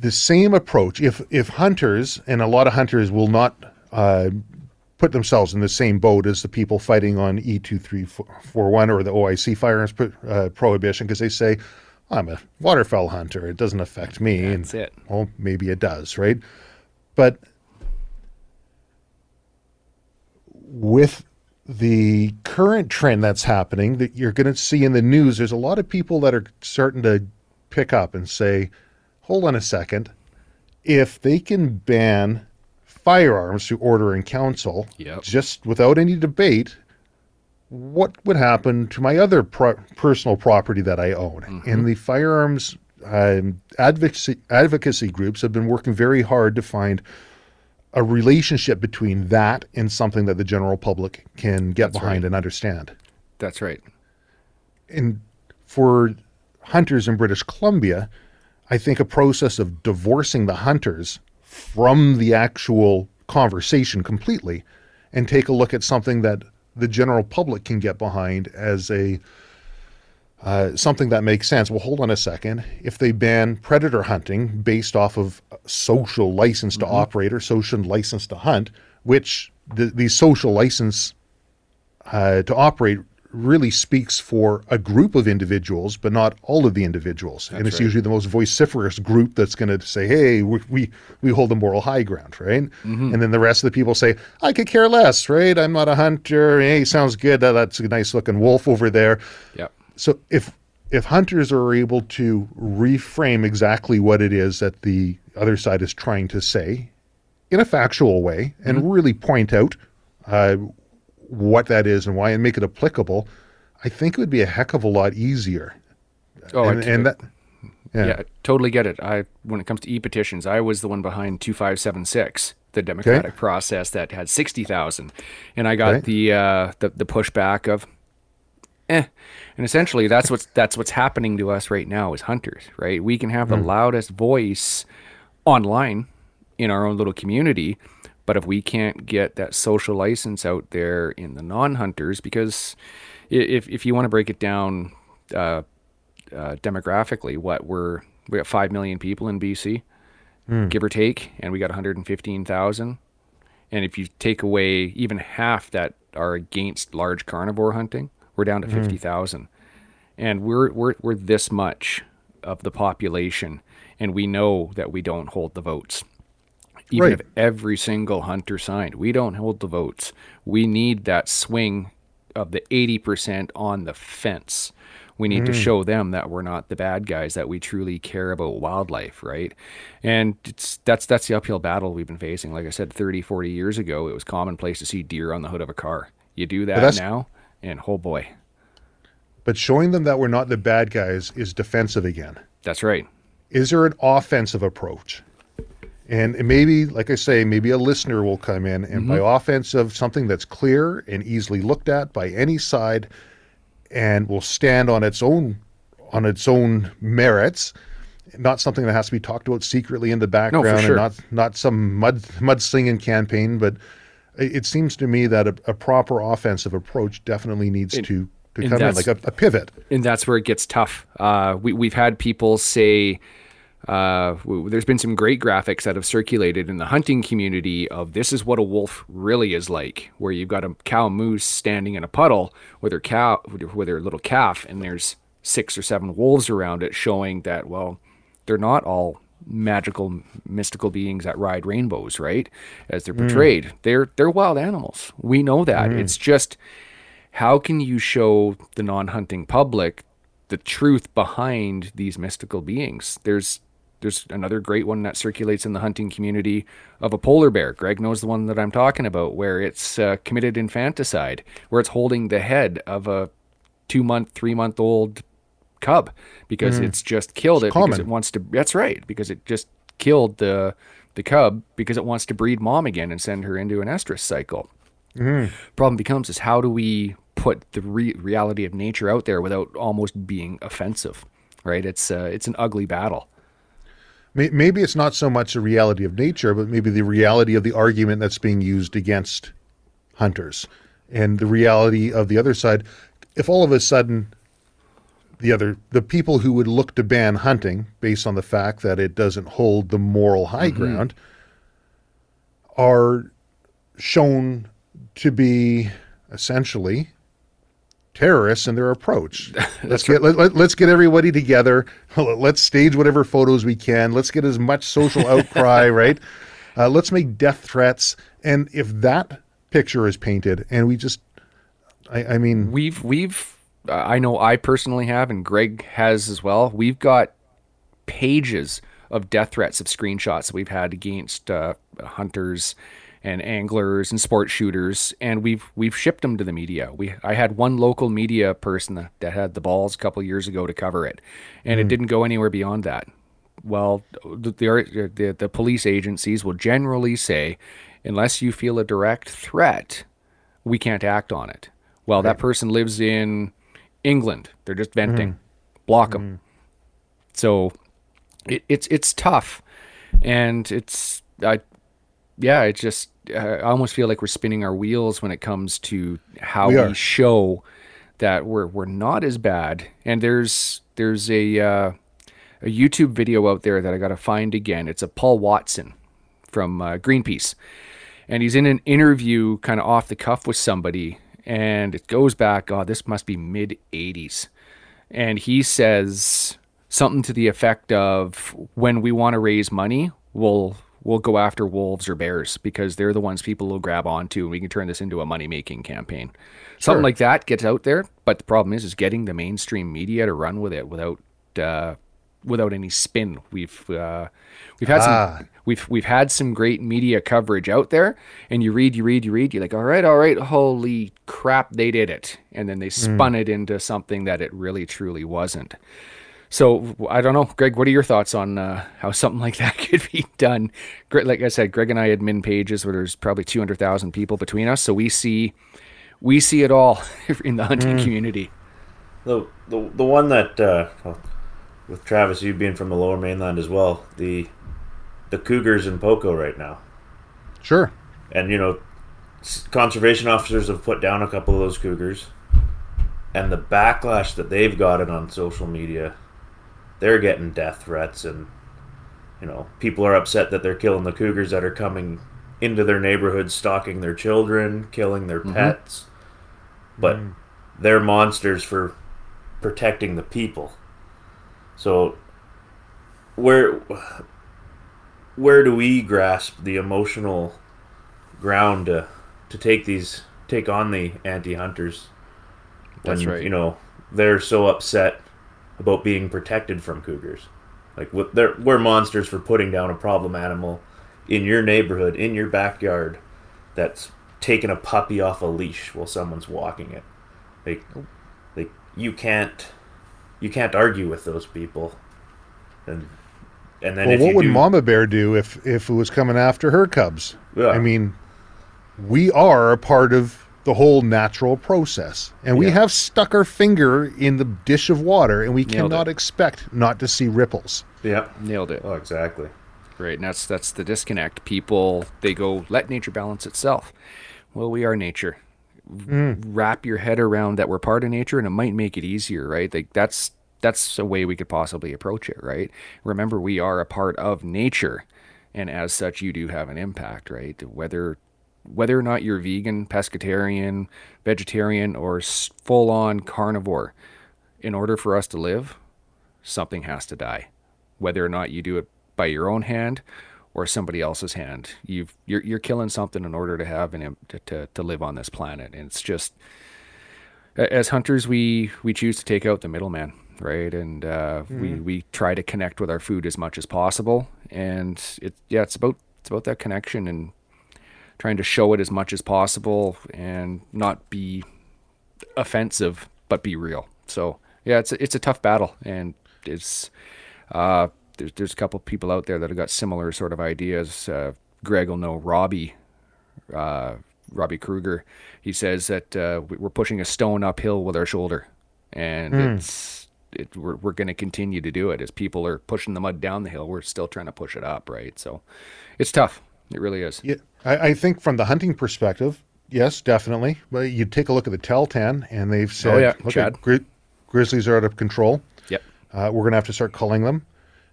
the same approach. If if hunters and a lot of hunters will not uh, put themselves in the same boat as the people fighting on E E2341 or the OIC firearms pro- uh, prohibition because they say I'm a waterfowl hunter. It doesn't affect me. That's and it. well maybe it does right? But with the current trend that's happening that you're going to see in the news there's a lot of people that are starting to pick up and say hold on a second if they can ban firearms through order in council Yep. just without any debate what would happen to my other pro- personal property that I own? And the firearms um, advocacy advocacy groups have been working very hard to find a relationship between that and something that the general public can get behind right. and understand. That's right. And for hunters in British Columbia, I think a process of divorcing the hunters from the actual conversation completely and take a look at something that the general public can get behind as a uh, something that makes sense. Well, hold on a second. If they ban predator hunting based off of social license to operate or social license to hunt, which the, the social license uh, to operate really speaks for a group of individuals, but not all of the individuals. and it's right. usually the most vociferous group that's going to say, "Hey, we, we we hold the moral high ground," right? And then the rest of the people say, "I could care less," right? I'm not a hunter. Hey, sounds good. That- That's a nice looking wolf over there. Yep. So if if hunters are able to reframe exactly what it is that the other side is trying to say in a factual way and really point out uh, what that is and why and make it applicable, I think it would be a heck of a lot easier. Oh, and, and that, yeah. Yeah, totally get it. I when it comes to e-petitions, I was the one behind 2576, the democratic process that had 60,000. And I got Okay. the uh the the pushback of eh. And essentially that's what's that's what's happening to us right now as hunters, right? We can have the loudest voice online in our own little community, but if we can't get that social license out there in the non-hunters because if if you want to break it down uh uh, demographically, what we're we got five million people in BC, give or take, and we got 115,000. And if you take away even half that are against large carnivore hunting, we're down to 50,000. And we're we're we're this much of the population, and we know that we don't hold the votes. Even Right. if every single hunter signed, we don't hold the votes. We need that swing of the 80% on the fence. We need to hmm. show them that we're not the bad guys, that we truly care about wildlife, right? And it's that's that's the uphill battle we've been facing. Like I said, 30, 40 years ago, it was commonplace to see deer on the hood of a car. You do that now, and oh boy, But showing them that we're not the bad guys is defensive again. that's right. Is there an offensive approach? And maybe, like I say, maybe a listener will come in and by offensive, something that's clear and easily looked at by any side and will stand on its own on its own merits, not something that has to be talked about secretly in the background sure. and not not some mud mudslinging campaign, but it seems to me that a, a proper offensive approach definitely needs to to come in like a, a pivot. and that's where it gets tough. Uh, we, we've had people say uh, there's been some great graphics that have circulated in the hunting community of this is what a wolf really is like, where you've got a cow moose standing in a puddle with her cow with her, with her little calf, and there's six or seven wolves around it, showing that well, they're not all magical mystical beings that ride rainbows, right? As they're portrayed, they're they're wild animals. We know that. It's just how can you show the non-hunting public the truth behind these mystical beings there's there's another great one that circulates in the hunting community of a polar bear. Greg knows the one that i'm talking about where it's uh, committed infanticide where it's holding the head of a two month three month old cub because it's just killed it because it wants to that's right because it just killed the the cub because it wants to breed mom again and send her into an estrus cycle. Problem becomes is how do we put the re- reality of nature out there without almost being offensive right? It's uh, it's an ugly battle Maybe it's not so much the reality of nature, but maybe the reality of the argument that's being used against hunters and the reality of the other side. If all of a sudden the other the people who would look to ban hunting based on the fact that it doesn't hold the moral high mm-hmm. ground are shown to be essentially terrorists and their approach. let's get let, let, us get everybody together. Let's stage whatever photos we can. Let's get as much social outcry, right? Uh, let's make death threats. And if that picture is painted, and we just, I, I mean, we've we've uh, I know I personally have and Greg has as well. We've got pages of death threats of screenshots that we've had against uh, hunters and anglers and sport shooters, and we've we've shipped them to the media. We I had one local media person that, that had the balls a couple years ago to cover it, and it hmm. didn't go anywhere beyond that. Well, the, the the police agencies will generally say, unless you feel a direct threat, we can't act on it. Well, that person lives in England. They're just venting. Hmm. Block them. Hmm. So it, it's it's tough, and it's I yeah. It's just I almost feel like we're spinning our wheels when it comes to how We we, show that we're we're not as bad. And there's there's a uh, a YouTube video out there that I got to find again. It's a Paul Watson from uh, Greenpeace, and he's in an interview, kind of off the cuff with somebody, and it goes back. God, this must be mid '80s, and he says something to the effect of, "When we want to raise money, we'll." We'll go after wolves or bears because they're the ones people will grab onto, and we can turn this into a money-making campaign. Something like that gets out there, but the problem is, is getting the mainstream media to run with it without uh, without any spin. We've uh, we've had Ah. some we've we've had some great media coverage out there, and you read, you read, you read, you're like, all right, all right, holy crap, they did it, and then they spun it into something that it really truly wasn't. So I don't know, Greg. What are your thoughts on uh, how something like that could be done? Gre- Like I said, Greg and I admin pages where there's probably two hundred thousand people between us, so we see we see it all in the hunting community. The the the one that uh, with Travis, you being from the Lower Mainland as well, the the cougars in Poco right now, Sure. and you know, conservation officers have put down a couple of those cougars, and the backlash that they've gotten on social media, they're getting death threats, and you know, people are upset that they're killing the cougars that are coming into their neighborhoods, stalking their children, killing their mm-hmm. pets, but mm. they're monsters for protecting the people. So where where do we grasp the emotional ground to to take these take on the anti-hunters when That's right. you know they're so upset about being protected from cougars like they're we're monsters for putting down a problem animal in your neighborhood in your backyard that's taking a puppy off a leash while someone's walking it like like you can't you can't argue with those people and and then Well, if what you would do, Mama Bear do if if it was coming after her cubs? Yeah. I mean, we are a part of the whole natural process, and we Yeah. have stuck our finger in the dish of water, and we Nailed cannot it. expect not to see ripples. yeah Nailed it. oh exactly Great. and that's that's the disconnect. People they go let nature balance itself. Well, we are nature. Hmm. Wrap your head around that we're part of nature, and it might make it easier, right? Like that's that's a way we could possibly approach it, right? Remember, we are a part of nature, and as such, you do have an impact, right? Whether whether or not you're vegan, pescatarian, vegetarian, or full on carnivore, in order for us to live, something has to die. Whether or not you do it by your own hand or somebody else's hand, you've you're you're killing something in order to have an to, to, to live on this planet. And it's just as hunters, we we choose to take out the middleman, right? And uh, we we try to connect with our food as much as possible. And it yeah, it's about it's about that connection and trying to show it as much as possible and not be offensive but be real. So yeah, it's a, it's a tough battle, and it's uh, there's there's a couple people out there that have got similar sort of ideas. Uh, Greg will know Robbie, uh, Robbie Kruger. He says that uh, we- we're pushing a stone uphill with our shoulder, and it's it, we're we're going to continue to do it as people are pushing the mud down the hill. We're still trying to push it up, right? So it's tough. It really is. Yeah, I, I think from the hunting perspective, yes, definitely. But you take a look at the Tahltan, and they've said, Oh, yeah, look, Chad. at gri- grizzlies are out of control. Yep. Uh, we're going to have to start culling them.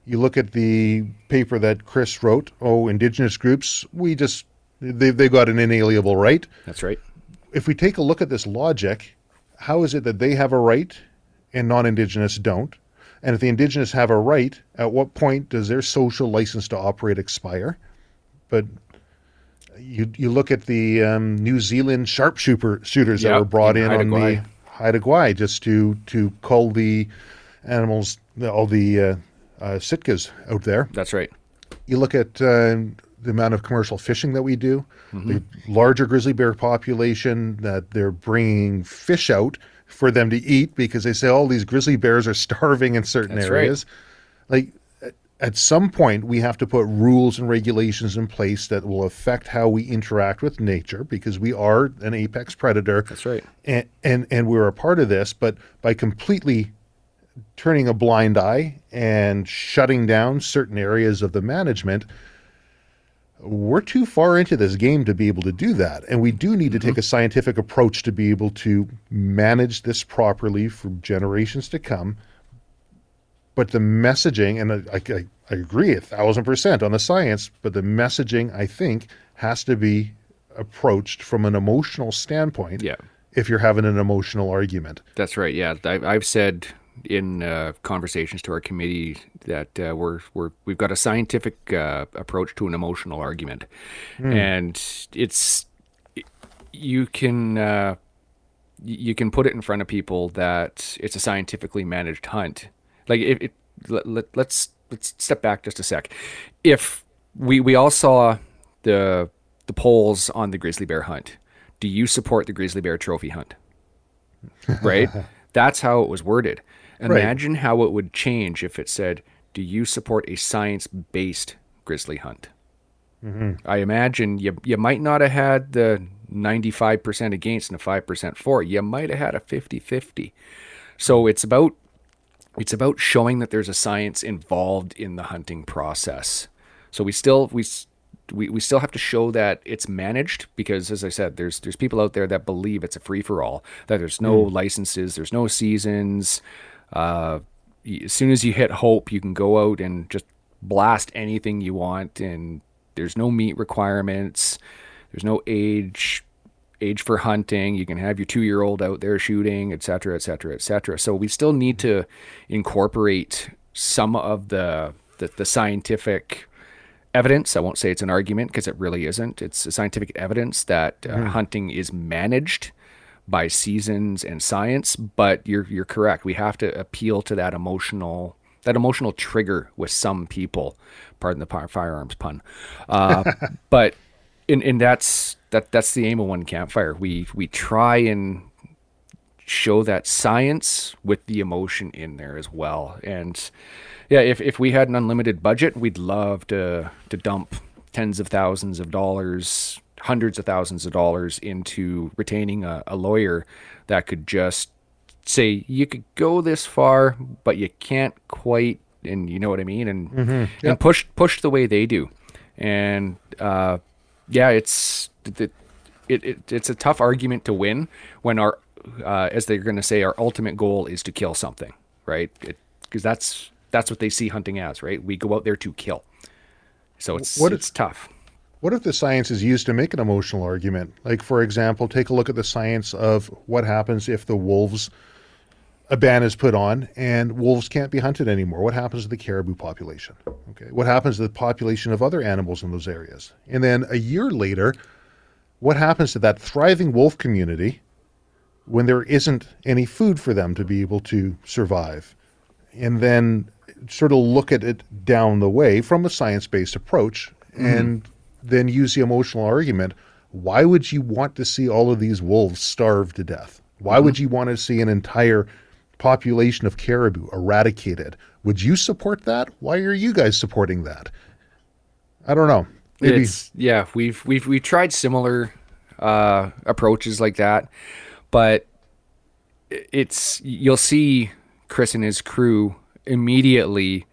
You look at the paper that Chris wrote. Oh, indigenous groups, we just they they've got an inalienable right. That's right. If we take a look at this logic, how is it that they have a right and non-indigenous don't? And if the indigenous have a right, at what point does their social license to operate expire? But you you look at the um, New Zealand sharpshooter shooters that were brought in in, on the Haida Gwaii just to to cull the animals, all the uh, uh, sitkas out there. That's right. You look at uh, the amount of commercial fishing that we do, the larger grizzly bear population that they're bringing fish out for them to eat because they say all these grizzly bears are starving in certain That's right. areas. Like at- some point, we have to put rules and regulations in place that will affect how we interact with nature because we are an apex predator. That's right. And and, and we're a part of this, but by completely turning a blind eye and shutting down certain areas of the management, we're too far into this game to be able to do that. And we do need to take mm-hmm. a scientific approach to be able to manage this properly for generations to come. But the messaging, and I, I, I agree a thousand percent on the science, but the messaging, I think, has to be approached from an emotional standpoint Yeah. if you're having an emotional argument. That's right. Yeah, I, I've said in uh, conversations to our committee that uh, we're we're we've got a scientific uh, approach to an emotional argument, and it's you can uh, you can put it in front of people that it's a scientifically managed hunt. Like if it, let, let, let's let's step back just a sec. If we we all saw the the polls on the grizzly bear hunt, do you support the grizzly bear trophy hunt? right? That's how it was worded. Imagine how it would change if it said, "Do you support a science-based grizzly hunt?" Mm-hmm. I imagine you you might not have had the 95% against and a 5% for. You might have had a 50-50. So it's about it's about showing that there's a science involved in the hunting process. So we still we we, we still have to show that it's managed because as I said there's there's people out there that believe it's a free for all that there's no licenses there's no seasons uh, as soon as you hit hope you can go out and just blast anything you want and there's no meat requirements there's no age age for hunting you can have your two year old out there shooting et cetera et cetera et cetera so we still need to incorporate some of the the, the scientific evidence. I won't say it's an argument because it really isn't. It's scientific evidence that uh, hunting is managed by seasons and science. But you're you're correct. We have to appeal to that emotional that emotional trigger with some people. Pardon the firearms pun. Uh, but and and that's that that's the aim of one campfire. We we try and show that science with the emotion in there as well. And yeah, if, if we had an unlimited budget, we'd love to to dump tens of thousands of dollars, hundreds of thousands of dollars into retaining a, a lawyer that could just say you could go this far, but you can't quite, and you know what I mean, and and push push the way they do, and uh, yeah, it's it, it, it it's a tough argument to win when our uh, as they're going to say our ultimate goal is to kill something, right? Because that's that's what they see hunting as, right? We go out there to kill, so it's What it's tough. What if the science is used to make an emotional argument? Like, for example, take a look at the science of what happens if the wolves, a ban is put on and wolves can't be hunted anymore. What happens to the caribou population? Okay. What happens to the population of other animals in those areas? And then a year later, what happens to that thriving wolf community when there isn't any food for them to be able to survive? And then sort of look at it down the way from a science based approach mm-hmm. and then use the emotional argument. Why would you want to see all of these wolves starve to death? Why mm-hmm. would you want to see an entire population of caribou eradicated? Would you support that? Why are you guys supporting that? I don't know. Maybe It's yeah, we've we've we tried similar uh, approaches like that, but it's you'll see Chris and his crew immediately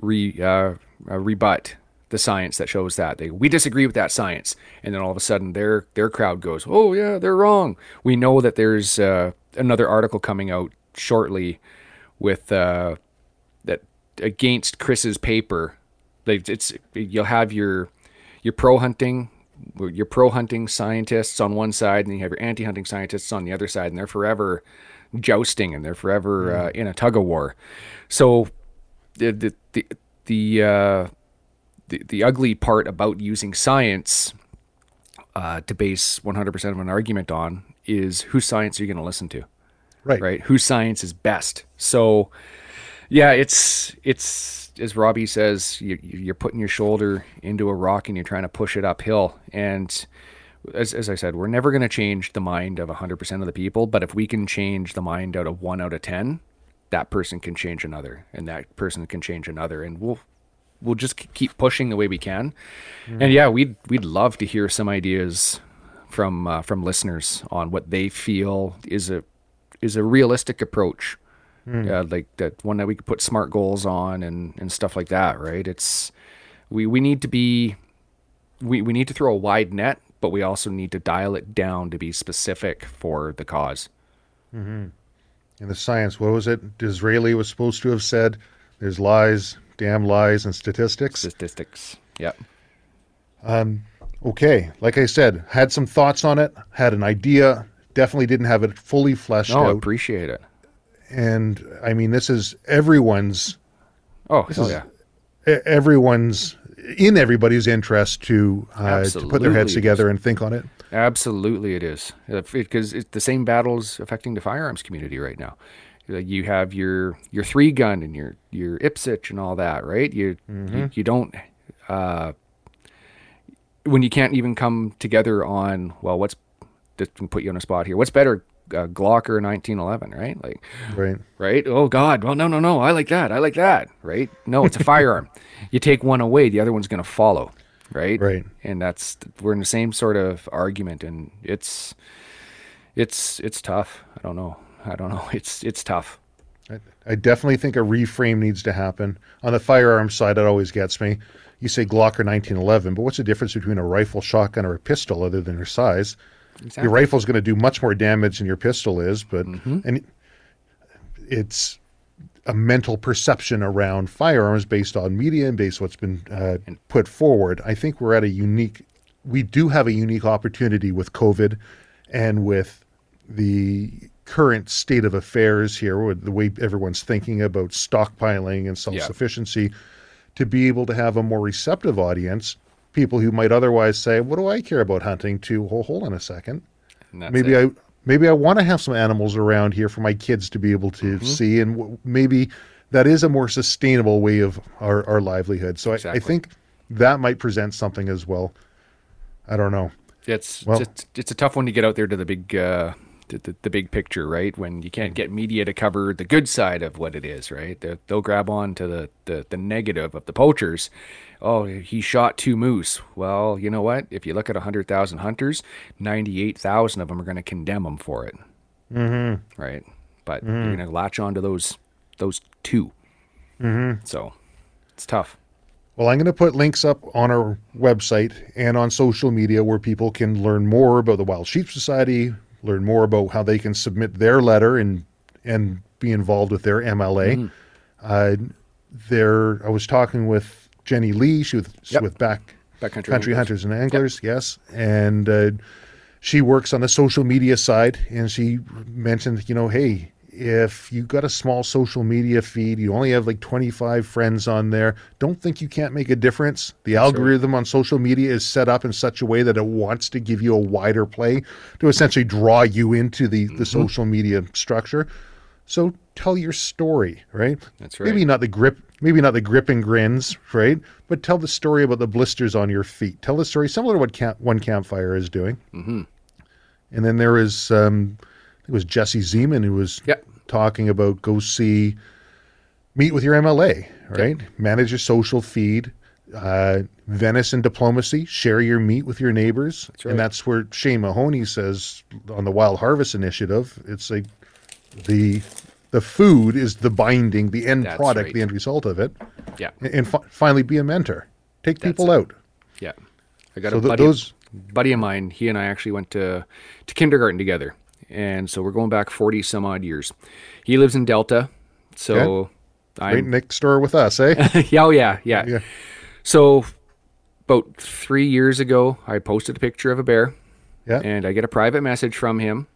re uh, uh, rebut the science that shows that they we disagree with that science, and then all of a sudden their their crowd goes, oh yeah, they're wrong. We know that there's uh, another article coming out shortly with uh, that against Chris's paper. Like it's you'll have your your pro hunting your pro hunting scientists on one side and you have your anti hunting scientists on the other side and they're forever jousting and they're forever uh, in a tug of war. So the the the the, uh, the the ugly part about using science uh, to base 100% of an argument on is whose science are you going to listen to? right. right? Whose science is best? So, Yeah, it's it's as Robbie says, you, you're putting your shoulder into a rock and you're trying to push it uphill. And as, as I said, we're never going to change the mind of 100% of the people, but if we can change the mind out of one out of 10, that person can change another, and that person can change another, and we'll we'll just keep pushing the way we can. Mm. And yeah, we'd we'd love to hear some ideas from uh, from listeners on what they feel is a is a realistic approach mm. uh, like that one that we could put smart goals on and and stuff like that right? It's we we need to be we, we need to throw a wide net but we also need to dial it down to be specific for the because mm-hmm. in the science what was it disraeli was supposed to have said? There's lies damn lies and statistics. Statistics yep. Um okay like i said had some thoughts on it had an idea definitely didn't have it fully fleshed no, out. appreciate it and I mean, this is everyone's. Oh, hell yeah! Everyone's in everybody's interest to uh, to put their heads together and think on it. Absolutely, it is because it's the same battles affecting the firearms community right now. You have your your three gun and your your IPSC and all that, right? You mm-hmm. you, you, don't. Uh, when you can't even come together on well, what's just put you on a spot here. What's better, uh, Glock or 1911, right? Like, right, right. Oh God, well, no, no, no. I like that. I like that. Right? No, it's a firearm. You take one away, the other one's going to follow. Right. Right. And that's we're in the same sort of argument, and it's it's it's tough. I don't know. I don't know. It's it's tough. I, I definitely think a reframe needs to happen on the firearm side. It always gets me. You say Glock or 1911, but what's the difference between a rifle, shotgun, or a pistol other than their size? Exactly. Your rifle is going to do much more damage than your pistol is, but mm-hmm. and it's a mental perception around firearms based on media and based on what's been uh, put forward. I think we're at a unique. We do have a unique opportunity with COVID, and with the current state of affairs here, with the way everyone's thinking about stockpiling and self sufficiency, yeah. to be able to have a more receptive audience people who might otherwise say, "What do I care about hunting?" To well, hold on a second, maybe it. I maybe I want to have some animals around here for my kids to be able to mm-hmm. see, and w- maybe that is a more sustainable way of our, our livelihood. So exactly. I, I, think that might present something as well. I don't know. It's well, it's, it's a tough one to get out there to the big uh, the, the, big picture, right? When you can't get media to cover the good side of what it is, right? They'll, they'll grab on to the, the, the negative of the poachers. Oh, he shot two moose. Well, you know what? If you look at 100,000 hunters, 98,000 of them are going to condemn him for it. Mm-hmm. Right? But mm-hmm. you're going to latch on to those, those 2 mm-hmm. So it's tough. Well, I'm going to put links up on our website and on social media where people can learn more about the Wild Sheep Society, learn more about how they can submit their letter and and be involved with their MLA. Mm. Uh, there, I was talking with Jenny Lee. She was yep. with Back Backcountry Country Hunters and Anglers. Yep. Yes, and uh, she works on the social media side, and she mentioned, you know, hey, if you've got a small social media feed, you only have like 25 friends on there, don't think you can't make a difference. The That's algorithm right. on social media is set up in such a way that it wants to give you a wider play to essentially draw you into the, the mm-hmm. social media structure. So tell your story, right? That's right. Maybe not the grip, maybe not the gripping grins, right? But tell the story about the blisters on your feet. Tell the story similar to what camp, one campfire is doing. Mm-hmm. And then there is, um, it was Jesse Zeman who was yep talking about go see, meet with your MLA, right? Yep. Manage your social feed, uh, and diplomacy, share your meat with your neighbors. That's right. And that's where Shane Mahoney says on the Wild Harvest Initiative, it's like the the food is the binding, the end that's product, right. the end result of it. Yeah. And, fi- finally be a mentor. Take that's people it. out. Yeah. I got so a buddy, those, buddy of mine, he and I actually went to, to kindergarten together and so we're going back 40 some odd years. He lives in Delta, so okay. I'm right next door with us, eh? oh yeah, yeah, yeah. So about three years ago, I posted a picture of a bear, yeah, and I get a private message from him,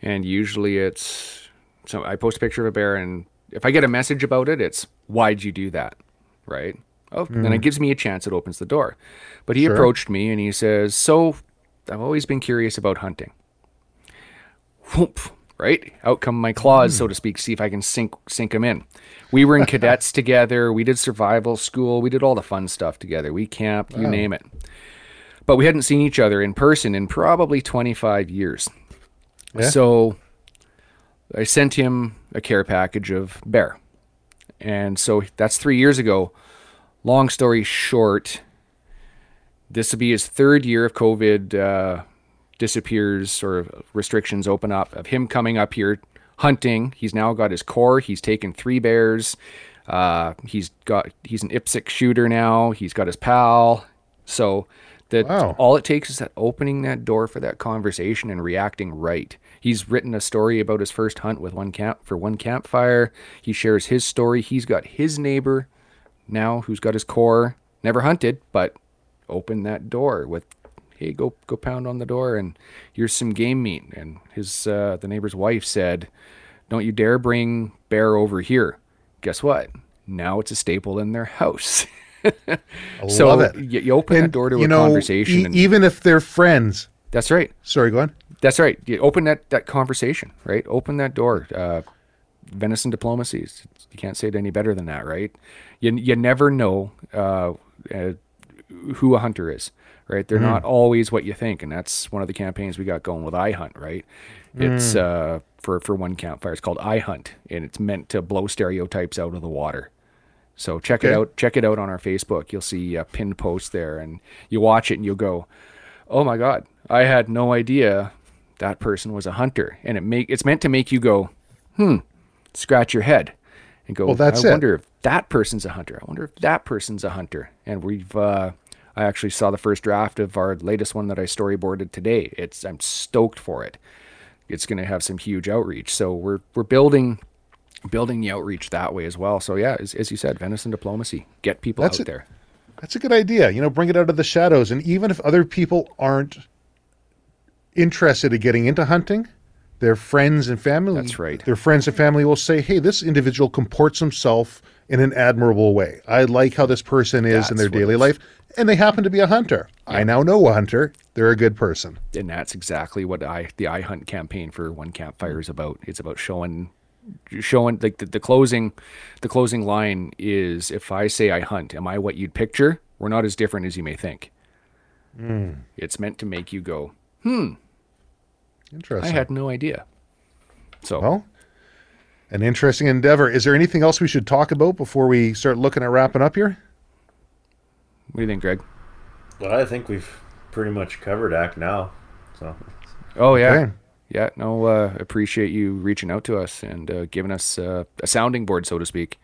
and usually it's so I post a picture of a bear, and if I get a message about it, it's why'd you do that, right? Oh, mm. then it gives me a chance. It opens the door. But he sure. approached me and he says, "So, I've always been curious about hunting." whoop, right? Out come my claws, so to speak, see if I can sink sink them in. We were in cadets together. We did survival school. We did all the fun stuff together. We camped, you name it. But we hadn't seen each other in person in probably 25 years. Yeah. So I sent him a care package of bear. And so that's three years ago. Long story short, this will be his third year of COVID uh, disappears or restrictions open up of him coming up here hunting. He's now got his core. He's taken three bears. Uh, he's got he's an IPSC shooter now. He's got his pal. So that Wow. all it takes is that opening that door for that conversation and reacting right. He's written a story about his first hunt with one camp for one campfire. He shares his story. He's got his neighbor now who's got his core, never hunted, but opened that door with hey go go pound on the door and here's some game meat and his uh, the neighbor's wife said don't you dare bring bear over here guess what now it's a staple in their house I so love it. You, you open that door to a know, conversation e- and even if they're friends. That's right. Sorry, go on. that's right. You open that that conversation right? Open that door. Uh, venison diplomacy you can't say it any better than that right? You, you never know uh, uh, who a hunter is right? They're not always what you think and that's one of the campaigns we got going with i hunt right? It's uh, for for one campfire. It's called i hunt and it's meant to blow stereotypes out of the water. So check it out check it out on our facebook. You'll see a pinned post there and you watch it and you'll go oh my god i had no idea that person was a hunter and it make it's meant to make you go hmm scratch your head and go Well, that's i it. wonder if that person's a hunter i wonder if that person's a hunter and we've uh i actually saw the first draft of our latest one that i storyboarded today it's i'm stoked for it it's going to have some huge outreach so we're we're building building the outreach that way as well so yeah as, as you said venison diplomacy get people That's out it. there That's a good idea. You know, bring it out of the shadows. And even if other people aren't interested in getting into hunting, their friends and family. That's right. Their friends and family will say, "Hey, this individual comports himself in an admirable way. I like how this person is in their daily life." And they happen to be a hunter. I now know a hunter. They're a good person. and that's exactly what I the I Hunt campaign for One Campfire is about. It's about showing showing like the, the closing the closing line is if I say I hunt, am I what you'd picture? We're not as different as you may think. Hmm. It's meant to make you go, I Interesting. I had no idea. So Well, an interesting endeavor. Is there anything else we should talk about before we start looking at wrapping up here? what do you think, Greg? Well, I think we've pretty much covered Act now. So Oh yeah. Okay. Yeah, no, uh, appreciate you reaching out to us and uh, giving us uh, a sounding board, so to speak.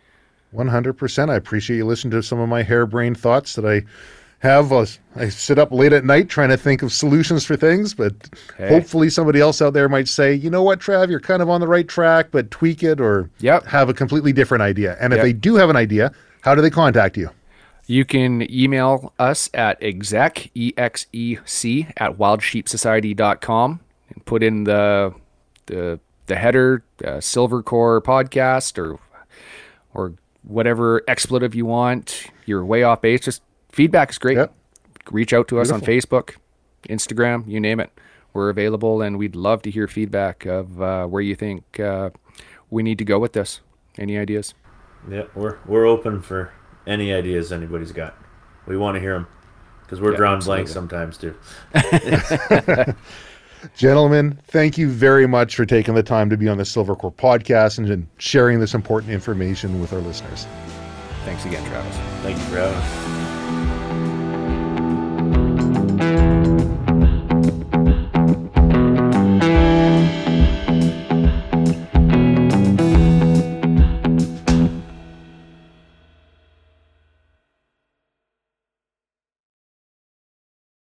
100%. I appreciate you listening to some of my harebrained thoughts that I have. Uh, I sit up late at night trying to think of solutions for things, but Hey. hopefully somebody else out there might say, you know what, Trav, you're kind of on the right track, but tweak it or Yep. have a completely different idea. And if Yep. they do have an idea, how do they contact you? You can email us at exec, E-X-E-C, at wildsheepsociety.com and put in the, the, the header, uh, Silvercore podcast or, or whatever expletive you want. You're way off base. Just feedback is great. Yep. Reach out to us on Facebook, Instagram, you name it. We're available and we'd love to hear feedback of uh, where you think uh, we need to go with this. Any ideas? yeah, we're we're open for any ideas anybody's got. We want to hear them because we're Yeah, drawing blank sometimes too. Gentlemen, thank you very much for taking the time to be on the Silvercore podcast and, and sharing this important information with our listeners. Thanks again, Travis. Thank you for having us.